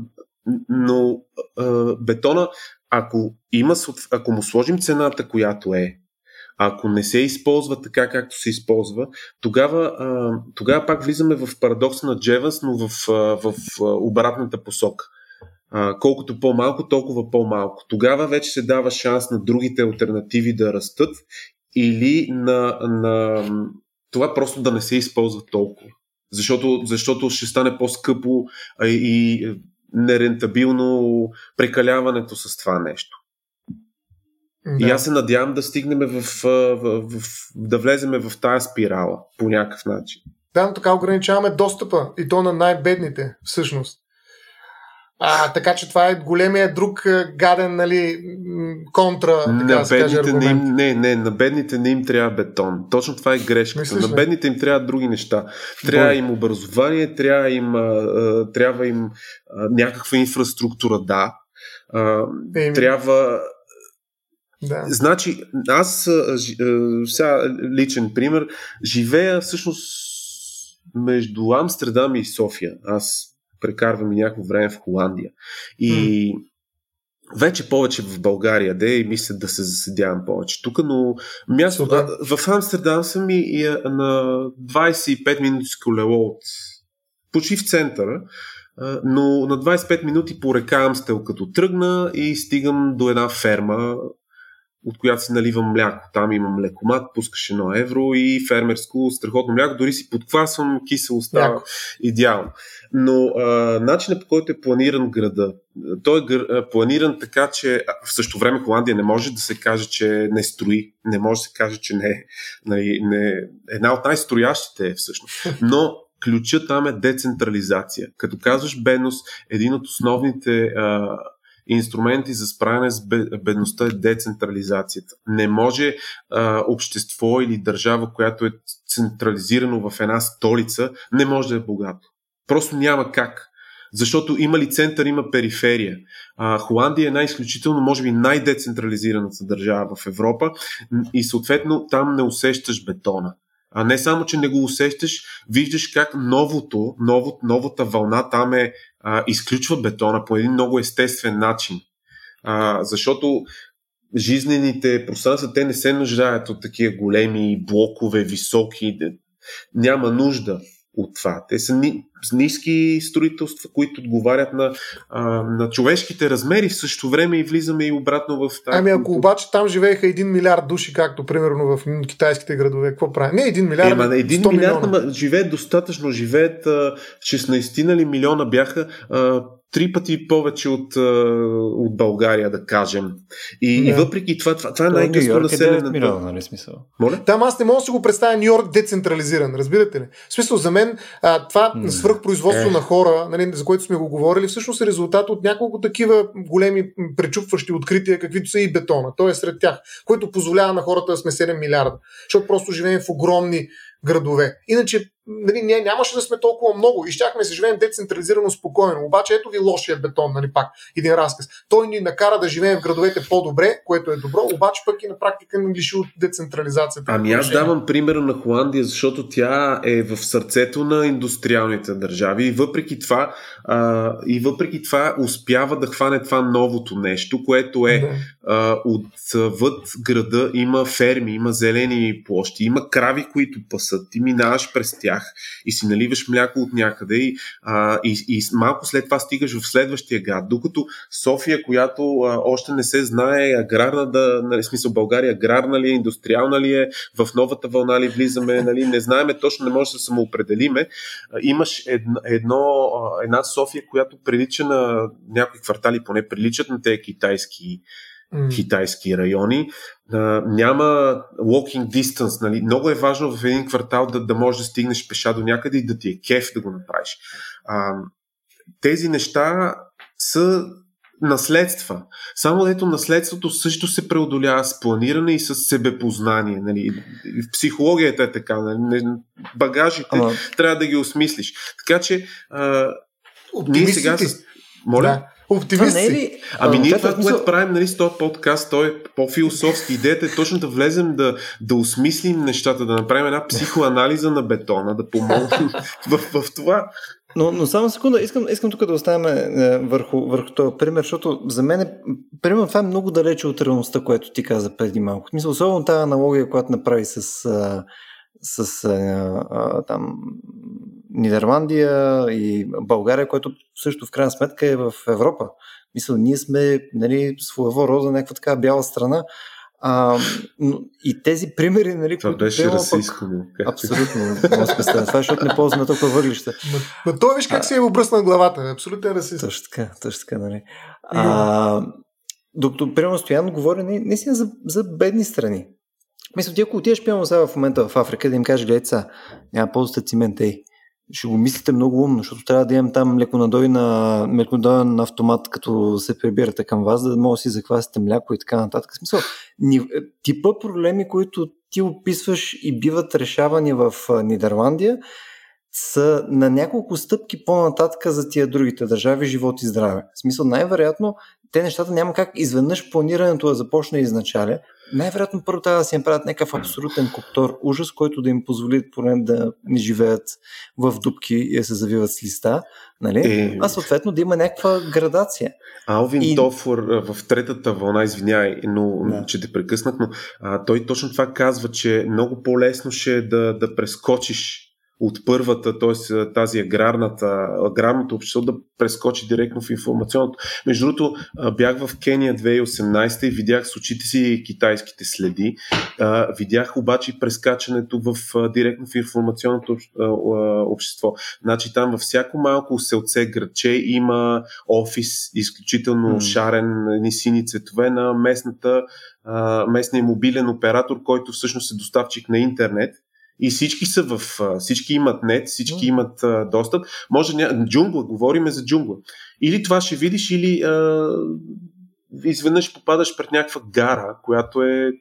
B: но а, бетона ако, има, ако му сложим цената, която е, ако не се използва така, както се използва, тогава, тогава пак влизаме в парадокса на Джеванс, но в, в обратната посока. Колкото по-малко, толкова по-малко. Тогава вече се дава шанс на другите альтернативи да растат или на, на това просто да не се използва толкова. Защото, защото ще стане по-скъпо и нерентабилно прекаляването с това нещо. Да. И аз се надявам да стигнем в, в, в, в да влеземе в тая спирала по някакъв начин.
C: Да, но така ограничаваме достъпа и то на най-бедните, всъщност. А, така че това е големия друг гаден нали, контра. Така на
B: да бедните не, им, не, не, на бедните не им трябва бетон. Точно това е грешката. Мислиш, на бедните им трябва други неща. Трябва Бой. им образование, трябва им, трябва им някаква инфраструктура, да. Им... Трябва. Да. Значи, аз сега личен пример, живея всъщност между Амстердам и София. Аз прекарвам и някакво време в Холандия. И mm. вече повече в България, де, и мисля да се заседявам повече тук, но място, а, в Амстердам съм и, и на 25 минути с колело от почти в центъра, но на 25 минути по река Амстел като тръгна и стигам до една ферма, от която си наливам мляко. Там имам лекомат, пускаш едно евро и фермерско страхотно мляко. Дори си подквасвам, кисело става идеално. Но а, начинът по който е планиран града, той е планиран така, че в същото време Холандия не може да се каже, че не строи, не може да се каже, че не, е не една от най-строящите е всъщност. Но ключът там е децентрализация. Като казваш бедност, един от основните а, инструменти за справяне с бедността е децентрализацията. Не може а, общество или държава, която е централизирано в една столица, не може да е богато. Просто няма как. Защото има ли център, има периферия. А, Холандия е най-изключително, може би най-децентрализираната държава в Европа и съответно там не усещаш бетона. А не само, че не го усещаш, виждаш как новото, ново, новата вълна там е а, изключва бетона по един много естествен начин. А, защото жизнените пространства, те не се нуждаят от такива големи блокове, високи. Няма нужда от това. Те са ни, ниски строителства, които отговарят на, а, на човешките размери, в същото време и влизаме и обратно в тази.
C: Ами ако обаче там живееха 1 милиард души, както примерно в китайските градове, какво прави? Не 1 милиард,
B: Ема, 1 милиард, ама живеят достатъчно, живеят а, 16 нали, милиона бяха. А, три пъти повече от, от България, да кажем. И, да. и въпреки това, това, това е най-късно населено.
A: Е милиона, нали смисъл?
B: Моля?
C: Там аз не мога да си го представя Нью Йорк децентрализиран, разбирате ли? В смисъл, за мен а, това mm. Свръхпроизводство е. на хора, нали, за което сме го говорили, всъщност е резултат от няколко такива големи пречупващи открития, каквито са и бетона. Той е сред тях, което позволява на хората да сме 7 милиарда. Защото просто живеем в огромни градове. Иначе нали, ние нямаше да сме толкова много и щяхме да се живеем децентрализирано спокойно. Обаче ето ви лошия бетон, нали пак, един разказ. Той ни накара да живеем в градовете по-добре, което е добро, обаче пък и на практика ни лиши от децентрализацията.
B: Ами аз давам пример на Холандия, защото тя е в сърцето на индустриалните държави и въпреки това, а, и въпреки това успява да хване това новото нещо, което е да. а, отвъд града има ферми, има зелени площи, има крави, които пасат. Ти минаваш през тях тях и си наливаш мляко от някъде и, а, и, и малко след това стигаш в следващия град. Докато София, която а, още не се знае аграрна да, нали, смисъл България аграрна ли е, индустриална ли е, в новата вълна ли влизаме, нали, не знаеме точно, не може да се самоопределиме. А, имаш едно, едно, една София, която прилича на някои квартали, поне приличат на тези китайски китайски райони. А, няма walking distance. Нали? Много е важно в един квартал да, да можеш да стигнеш пеша до някъде и да ти е кеф да го направиш. А, тези неща са наследства. Само ето наследството също се преодолява с планиране и с себепознание. Нали? В психологията е така. Нали? Багажите ага. трябва да ги осмислиш. Така че а, ние сега с... Моля? Да.
C: Оптимист
B: си. Ли... Ами ние това, което правим нали, с този подкаст, той е по-философски. Идеята е точно да влезем да, да осмислим нещата, да направим една психоанализа на бетона, да помогнем в, в това.
A: Но, но само секунда, искам, искам тук да оставим е, върху, върху този пример, защото за мен е, примерно това е много далече от реалността, което ти каза преди малко. Мисля, особено тази аналогия, която направи с, с а, а, там, Нидерландия и България, което също в крайна сметка е в Европа. Мисля, ние сме нали, своего рода някаква така бяла страна. А, но, и тези примери, нали,
B: това които беше расистско.
A: Абсолютно, не Това е, защото не ползваме толкова въглища.
C: Но, но той виж как се е обръснал главата. Абсолютно е расист.
A: Точно така, точно така, нали. А, докато, примерно, Стоян говори не, не си за, за бедни страни. Мисля, ти ако отидеш, примерно, сега в момента в Африка, да им кажеш, гледай няма ползвате цимент, ей ще го мислите много умно, защото трябва да имам там млеконадой на, млеконадой на автомат, като се прибирате към вас, да може да си заквасите мляко и така нататък. В смисъл, ни, типа проблеми, които ти описваш и биват решавани в Нидерландия, са на няколко стъпки по-нататък за тия другите държави, живот и здраве. В смисъл, най-вероятно, те нещата няма как изведнъж планирането да започне изначаля, най-вероятно първо трябва да си направят някакъв абсолютен коптор ужас, който да им позволи поне да не живеят в дупки и да се завиват с листа, нали? Е... а съответно да има някаква градация.
B: Алвин и... Тофор в третата вълна, извиняй, но да. че те прекъснах, но а, той точно това казва, че много по-лесно ще е да, да прескочиш от първата, т.е. тази аграрната, аграрното общество да прескочи директно в информационното. Между другото, бях в Кения 2018 и видях с очите си китайските следи. Видях обаче прескачането в, директно в информационното общество. Значи там във всяко малко селце, градче има офис, изключително mm. шарен, ни сини цветове на местната местния мобилен оператор, който всъщност е доставчик на интернет и всички са в. Всички имат нет, всички имат а, достъп. Може ня... джунгла, говориме за джунгла. Или това ще видиш, или а, изведнъж попадаш пред някаква гара, която е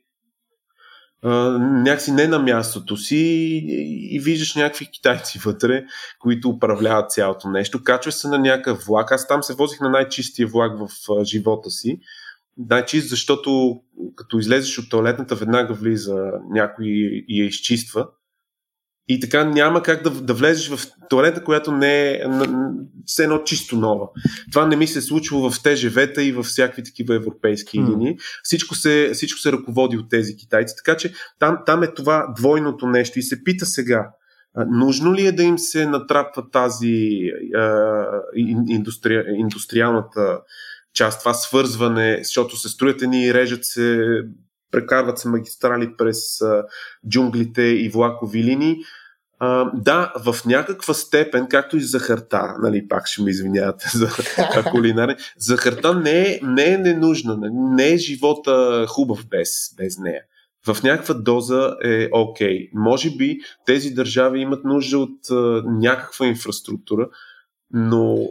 B: а, някакси не на мястото си и, и виждаш някакви китайци вътре, които управляват цялото нещо. Качваш се на някакъв влак. Аз там се возих на най-чистия влак в а, живота си. Най-чист, защото като излезеш от туалетната, веднага влиза някой и я изчиства. И така няма как да, да влезеш в туалета, която не е все едно чисто нова. Това не ми се е случва в ТЖВ-та и в всякакви такива европейски mm. линии. Всичко се, всичко се ръководи от тези китайци. Така че там, там е това двойното нещо. И се пита сега, нужно ли е да им се натрапва тази а, индустри, индустриалната част, това свързване, защото се строят и режат се прекарват се магистрали през а, джунглите и влакови линии. а, да, в някаква степен, както и захарта, нали, пак ще ми извинявате за кулинарен, захарта не е, не е ненужна, нали, не е живота хубав без, без нея. В някаква доза е окей. Okay. Може би тези държави имат нужда от а, някаква инфраструктура, но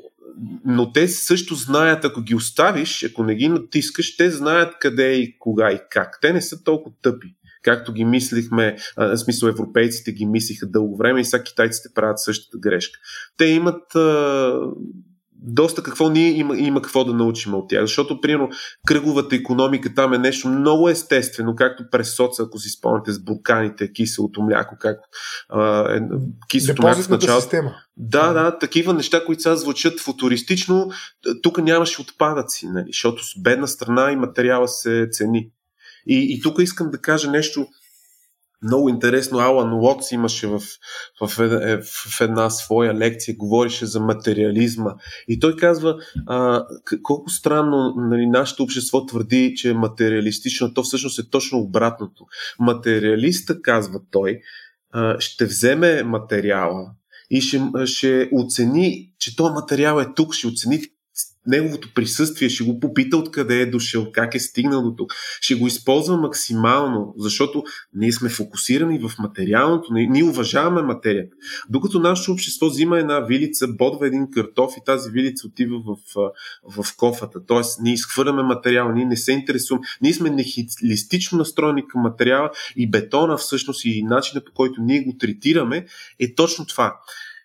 B: но те също знаят, ако ги оставиш, ако не ги натискаш, те знаят къде и кога и как. Те не са толкова тъпи както ги мислихме, в смисъл европейците ги мислиха дълго време и сега китайците правят същата грешка. Те имат доста какво ние има, има какво да научим от тях. Защото, примерно, кръговата економика там е нещо много естествено, както през соца, ако си спомняте с бурканите, киселото мляко, как а, е, киселото мляко в началото. Система. Да, да, такива неща, които сега звучат футуристично, тук нямаше отпадъци, нали, защото с бедна страна и материала се цени. И, и тук искам да кажа нещо много интересно. Алан Уотс имаше в, в, в една своя лекция, говорише за материализма. И той казва, а, колко странно нали, нашето общество твърди, че е материалистично, то всъщност е точно обратното. Материалиста, казва той, а, ще вземе материала и ще, ще оцени, че този материал е тук, ще оцени неговото присъствие, ще го попита откъде е дошъл, как е стигнал до тук. Ще го използва максимално, защото ние сме фокусирани в материалното, ние уважаваме материята. Докато нашето общество взима една вилица, бодва един картоф и тази вилица отива в, в кофата. Тоест, ние изхвърляме материал, ние не се интересуваме. Ние сме нехилистично настроени към материала и бетона всъщност и начинът по който ние го третираме е точно това.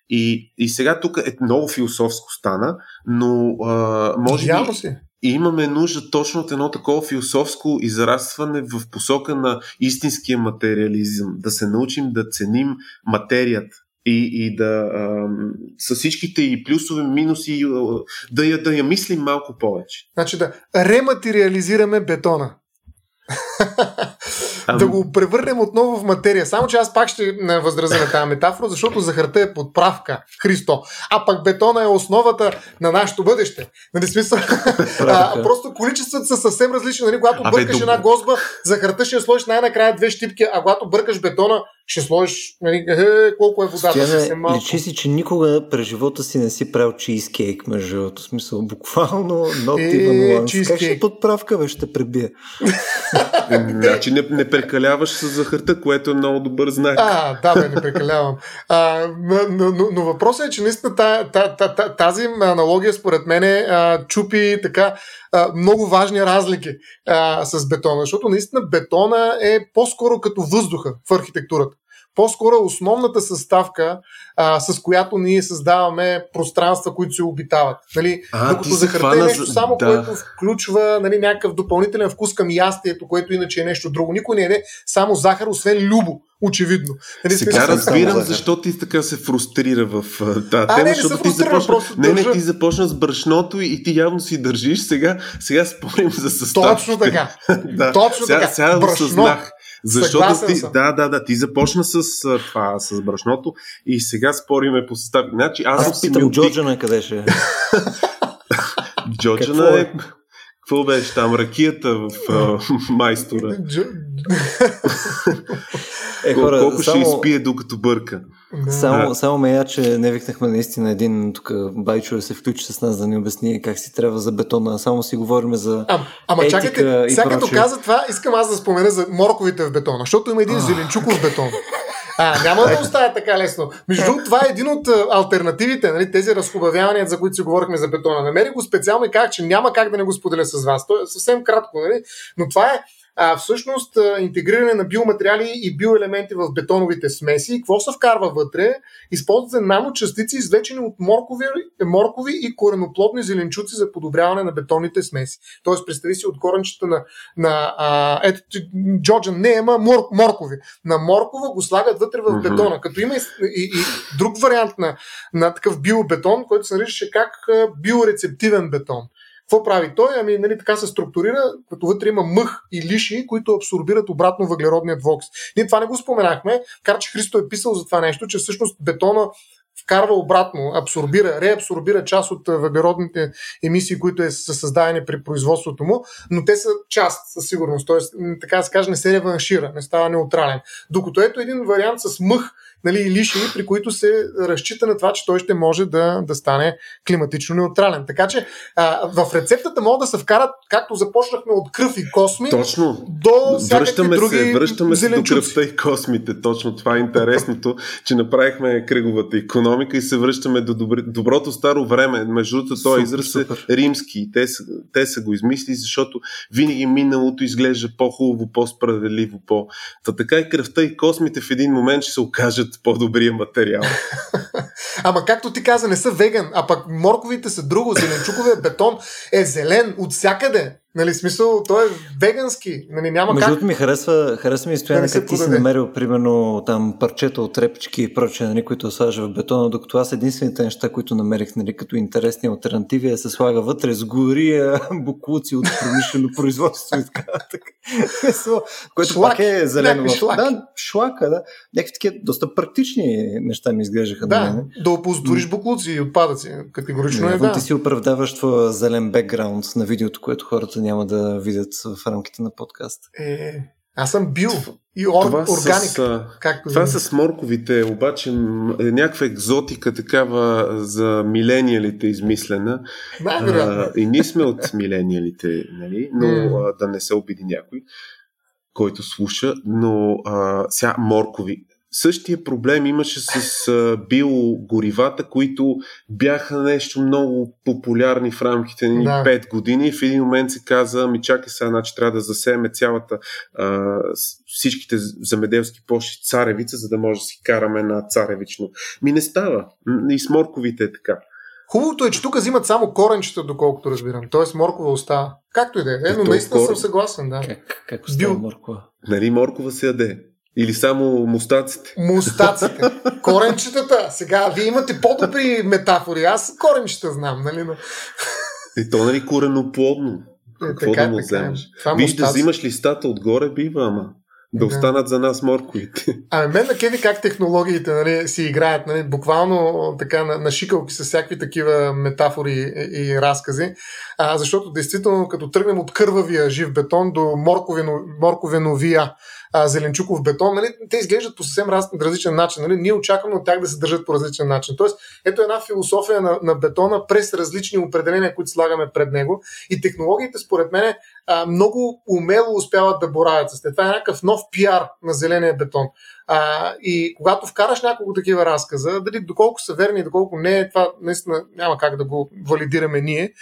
B: И, и сега тук е много философско стана, но а, може би си. имаме нужда точно от едно такова философско израстване в посока на истинския материализъм, да се научим да ценим материята и, и да а, с всичките и плюсове, минуси, да я, да я мислим малко повече.
C: Значи да рематериализираме бетона. да го превърнем отново в материя. Само, че аз пак ще възразя на тази метафора, защото захарта е подправка, Христо. А пък бетона е основата на нашето бъдеще. Нали смисъл? а, просто количествата са съвсем различни. Нали? Когато а, бъркаш бе, една гозба, захарта ще сложиш най-накрая две щипки, а когато бъркаш бетона, ще сложиш нали, е, колко е водата.
A: Стояне, личи си, че никога през живота си не си правил чизкейк, между другото. смисъл, буквално not е, once. Как ще подправка, бе, ще пребие?
B: значи не, не прекаляваш с захарта, което е много добър знак.
C: А, да, бе, не прекалявам. А, но, но, но въпросът е, че наистина тази аналогия според мен е, чупи така а, много важни разлики а, с бетона, защото наистина бетона е по-скоро като въздуха в архитектурата. По-скоро е основната съставка, а, с която ние създаваме пространства, които се обитават. Нали? А, Докато захарта е нещо само, да. което включва нали, някакъв допълнителен вкус към ястието, което иначе е нещо друго. Никой не е само захар, освен любо. Очевидно.
B: Нали, Сега разбирам защо ти така се фрустрира в тази тема, защото ти започна... Не, не, ти започна с брашното и ти явно си държиш. Сега, сега спорим за съставките.
C: Точно така. да. Точно
B: сега,
C: така.
B: Сега Брашно. Защото ти, да, да, да, ти започна с това, с брашното и сега спориме по състави. Значи, аз,
A: аз питам Джорджана къде ще е.
B: Джорджана е какво беше там? Ракията в майстора. Е, хора, Колко само... ще изпие докато бърка?
A: Да. Само, само ме я, че не викнахме наистина един тук байчо да се включи с нас да ни обясни как си трябва за бетона. Само си говорим за а, Ама етика чакайте,
C: сега като каза това, искам аз да спомена за морковите в бетона, защото има един зеленчуков бетон. А, няма да оставя така лесно. Между другото, това е един от альтернативите, нали, тези разхубавявания, за които си говорихме за бетона. Намерих го специално и казах, че няма как да не го споделя с вас. То е съвсем кратко, нали? но това е а, всъщност интегриране на биоматериали и биоелементи в бетоновите смеси. Какво се вкарва вътре? Използват се наночастици, извлечени от моркови, моркови и кореноплодни зеленчуци за подобряване на бетонните смеси. Тоест, представи си от коренчета на, на а, ето, Джорджан не има мор, моркови. На моркова го слагат вътре в бетона. Като има и, и, и друг вариант на, на такъв биобетон, който се наричаше как биорецептивен бетон. Какво прави той? Ами, нали, така се структурира, като вътре има мъх и лиши, които абсорбират обратно въглеродният двокс. Ние това не го споменахме, кар че Христо е писал за това нещо, че всъщност бетона вкарва обратно, абсорбира, реабсорбира част от въглеродните емисии, които е, са създадени при производството му, но те са част със сигурност. Тоест, така да се каже, не се реваншира, не става неутрален. Докато ето един вариант с мъх, нали, лиши, при които се разчита на това, че той ще може да, да стане климатично неутрален. Така че а, в рецептата могат да се вкарат, както започнахме от кръв и косми,
B: точно.
C: до
B: връщаме
C: други
B: се, връщаме се до
C: зеленчуци.
B: кръвта и космите. Точно това е интересното, че направихме кръговата економика и се връщаме до добри, доброто старо време. Между другото, този израз е римски. Те те са го измислили, защото винаги миналото изглежда по-хубаво, по-справедливо, по... Та така и кръвта и космите в един момент ще се окажат по-добрия материал.
C: Ама както ти каза, не са веган, а пък морковите са друго. Зеленчуковия бетон е зелен от всякъде. Нали, смисъл, той е вегански. Нали, няма
A: Между
C: как.
A: ми харесва, харесва ми стояне,
C: Да не
A: как ти си намерил, примерно, там парчета от репчики и прочее, нали, които слагаш в бетона, докато аз единствените неща, които намерих, нали, като интересни альтернативи, е да се слага вътре с гория, буклуци от промишлено производство и така Което
C: Шлак,
A: пак е зелено.
C: шлаки.
A: Да, шлака, да. Някакви такива доста практични неща ми изглеждаха.
C: Да,
A: мене.
C: да оползотвориш буклуци и отпадъци. Категорично е
A: Явно
C: да.
A: ти си оправдаваш твоя зелен бекграунд на видеото, което хората няма да видят в рамките на подкаст.
C: Е, аз съм бил и ор,
B: това
C: органик.
B: с,
C: Както
B: Това с морковите обаче е някаква екзотика такава за милениалите измислена. А, и ние сме от милениалите, нали? но а, да не се обиди някой, който слуша, но а, сега моркови. Същия проблем имаше с а, биогоривата, които бяха нещо много популярни в рамките на
C: Да.
B: да. 5 години. В един момент се каза, ми чакай сега, значи трябва да засееме цялата а, всичките земеделски площи царевица, за да може да си караме на царевично. Ми не става. И с морковите е така.
C: Хубавото е, че тук взимат само коренчета, доколкото разбирам. Тоест моркова остава. Както и да е, е, но наистина
B: кор-
C: съм съгласен, да.
A: Как, как остава
C: Бил-
A: моркова?
B: Нали моркова се яде? Или само мустаците?
C: Мустаците. Коренчетата. Сега, вие имате по-добри метафори. Аз коренчета знам, нали? Но...
B: И то нали кореноплодно.
C: Е,
B: Какво
C: така,
B: да му
C: е.
B: вземеш? Виж да взимаш листата отгоре, бива, ама. Да останат за нас морковите.
C: Ами мен на кеви как технологиите нали, си играят, нали, буквално така на, на шикалки с всякакви такива метафори и, и разкази, а, защото действително като тръгнем от кървавия жив бетон до морковено, морковеновия а, зеленчуков бетон, нали, те изглеждат по съвсем раз, различен начин. Нали? Ние очакваме от тях да се държат по различен начин. Тоест, ето една философия на, на бетона през различни определения, които слагаме пред него. И технологиите, според мен, много умело успяват да боравят с. Това е някакъв нов пиар на зеления бетон. А, и когато вкараш няколко такива разказа, дали доколко са верни, доколко не, това наистина няма как да го валидираме ние,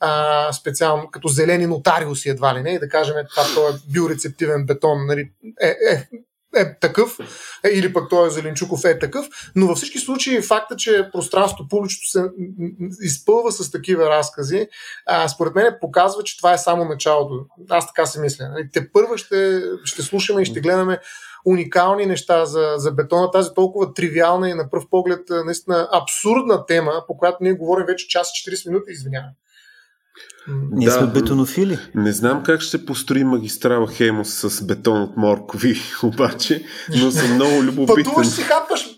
C: а, специално като зелени нотариуси едва ли не, и да кажем, това това е биорецептивен бетон, нали, е, е, е такъв, е, или пък той е зеленчуков е такъв, но във всички случаи факта, че пространството публично се изпълва с такива разкази, а, според мен показва, че това е само началото. Аз така си мисля. Нали, Те първа ще, ще слушаме и ще гледаме уникални неща за, за бетона, тази толкова тривиална и на пръв поглед наистина абсурдна тема, по която ние говорим вече час и 40 минути, извинявам.
A: Ние
B: Да.
A: сме бетонофили.
B: Не знам как ще се построи магистрала Хемос с бетон от моркови, обаче, но съм много любопитен.
C: Пътуваш си хапваш.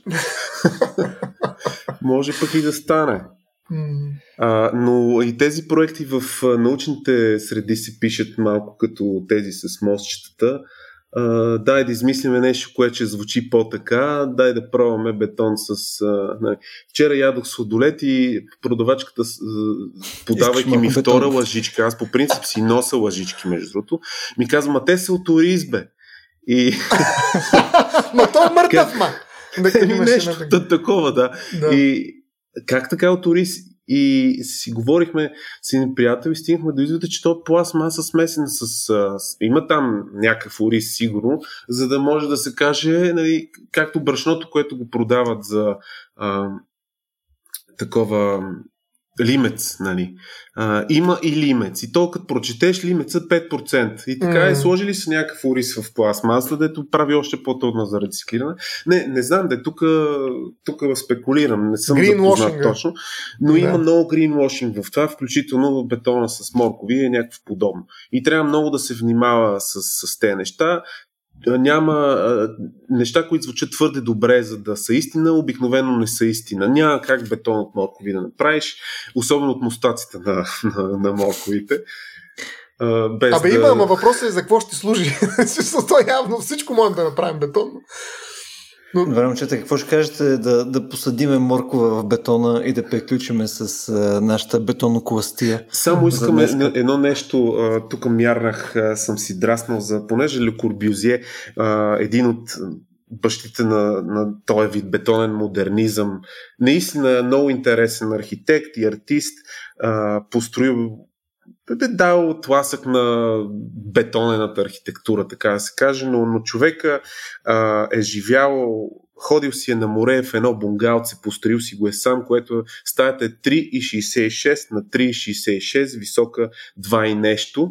B: Може пък и да стане. А, но и тези проекти в научните среди се пишат малко като тези с мостчетата. Дай да измислиме нещо, което ще звучи по-така, дай да пробваме бетон с... А, не. Вчера ядох сладолет и продавачката, подавайки ми втора
A: бетон.
B: лъжичка, аз по принцип си нося лъжички, между другото, ми казва, ма те са от ориз, бе. И
C: Ма той е мъртъв, ма. Да имаше
B: нещо такова, да.
C: Да.
B: И как така от ориз? И си говорихме с един приятел и стигнахме до извода, че то пластмаса смесена с, с... Има там някакъв ориз, сигурно, за да може да се каже, нали, както брашното, което го продават за а, такова лимец, нали. А, има и лимец. И то като прочетеш лимеца 5%. И така е,
C: М.
B: сложили са някакъв ориз в пластмаса, дето прави още по-трудно за рециклиране. Не, не знам, де тук, тук спекулирам, не съм запознат
C: е.
B: точно, но
C: Да.
B: има много гринвошинг в това, включително в бетона с моркови е някакво подобно. И трябва много да се внимава с, с тези неща. Няма неща, които звучат твърде добре, за да са истина, обикновено не са истина. Няма как бетон от моркови да направиш, особено от мустаците на, на, на морковите.
C: без Абе да... има, ама въпросът е за какво ще служи. То явно всичко можем да направим бетон.
A: Добре, момчета, какво ще кажете да, да посадиме моркова в бетона и да приключиме с а, нашата бетонокластия?
B: Само искам едно нещо. Тук мярнах, съм си драснал за, понеже Ле Курбюзие, един от бащите на, на този вид бетонен модернизъм, наистина много интересен архитект и артист, а, построил е дал тласък на бетонената архитектура, така да се каже, но, но човека а, е живял, ходил си е на море в едно бунгалце, построил си го е сам, което стаята е 3,66 на 3,66, висока 2 и нещо.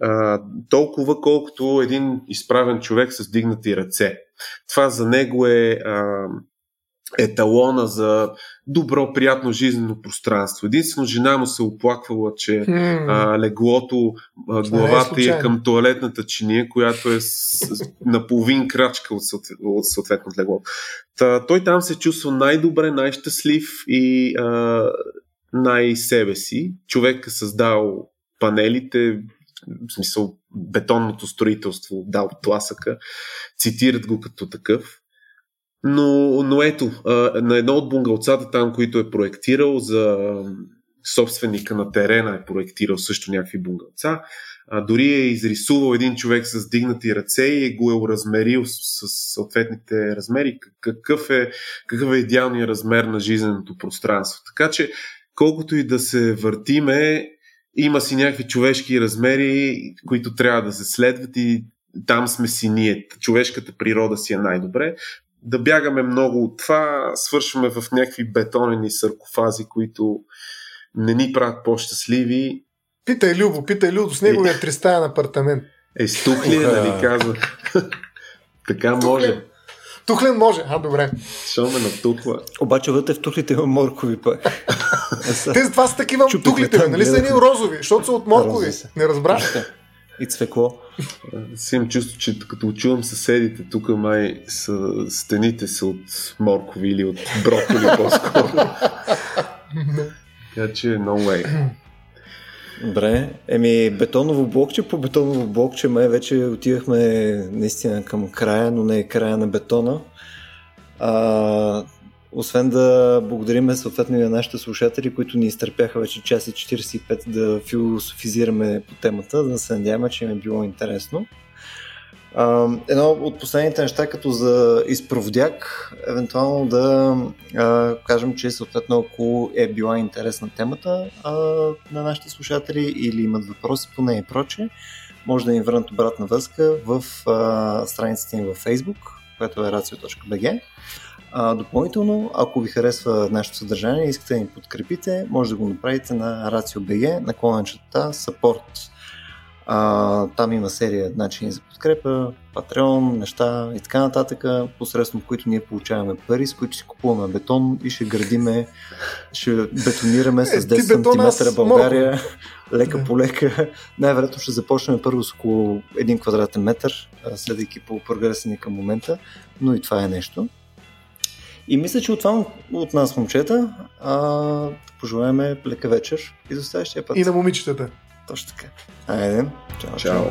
B: А, толкова колкото един изправен човек с дигнати ръце. Това за него е а, еталона за добро, приятно жизнено пространство. Единствено жена му се оплаквала, че hmm. а, леглото, а, главата е, е към туалетната чиния, която е с, на половин крачка от, от съответното легло. Та, той там се чувства най-добре, най-щастлив и а, най-себе си. Човек е създал панелите, в смисъл бетонното строителство, дал тласъка, цитират го като такъв. Но, но ето, на едно от бунгалцата там, които е проектирал за собственика на терена е проектирал също някакви бунгалца. А, дори е изрисувал един човек с дигнати ръце и го е уразмерил с, с съответните размери. Какъв е, какъв е идеалният размер на жизненото пространство. Така че, колкото и да се въртиме, има си някакви човешки размери, които трябва да се следват и там сме си ние. Човешката природа си е най-добре да бягаме много от това, свършваме в някакви бетонени саркофази, които не ни правят по-щастливи.
C: Питай Любо, питай Любо с неговия тристаен апартамент.
B: Е, стух ли е, нали казва? така може.
C: Тухлен може, а добре.
B: Що ме натухла.
A: Обаче вътре в тухлите има моркови пък.
C: Те това са такива тухлите, нали са едни розови, защото са от моркови. Не разбраш?
A: И цвекло.
B: Си имам чувство, че като чувам съседите, тук май са, стените са от моркови или от броколи по-скоро. така че no way.
A: Добре, еми бетоново блокче по бетоново блокче май вече отивахме наистина към края, но не е края на бетона. А, освен да благодарим съответно и на нашите слушатели, които ни изтърпяха вече час и 45 да философизираме по темата, да се надяваме, че им е било интересно. едно от последните неща, като за изпроводяк, евентуално да а, кажем, че съответно ако е била интересна темата а, на нашите слушатели или имат въпроси по нея и проче, може да ни върнат обратна връзка в а, страницата им във Facebook, която е racio.bg а, допълнително, ако ви харесва нашето съдържание и искате да ни подкрепите, може да го направите на RACIO.BG, наклонечата Support. А, там има серия начини за подкрепа, Patreon, неща и така нататък, посредством които ние получаваме пари, с които си купуваме бетон и ще градиме, ще бетонираме с 10 см България, лека по лека. Най-вероятно ще започнем първо с около 1 квадратен метър, следвайки по прогреса ни към момента, но и това е нещо. И мисля, че от това от нас, момчета, а, пожелаваме лека вечер и до следващия път.
C: И на момичетата.
A: Точно така. Айде.
B: Чао. Чао.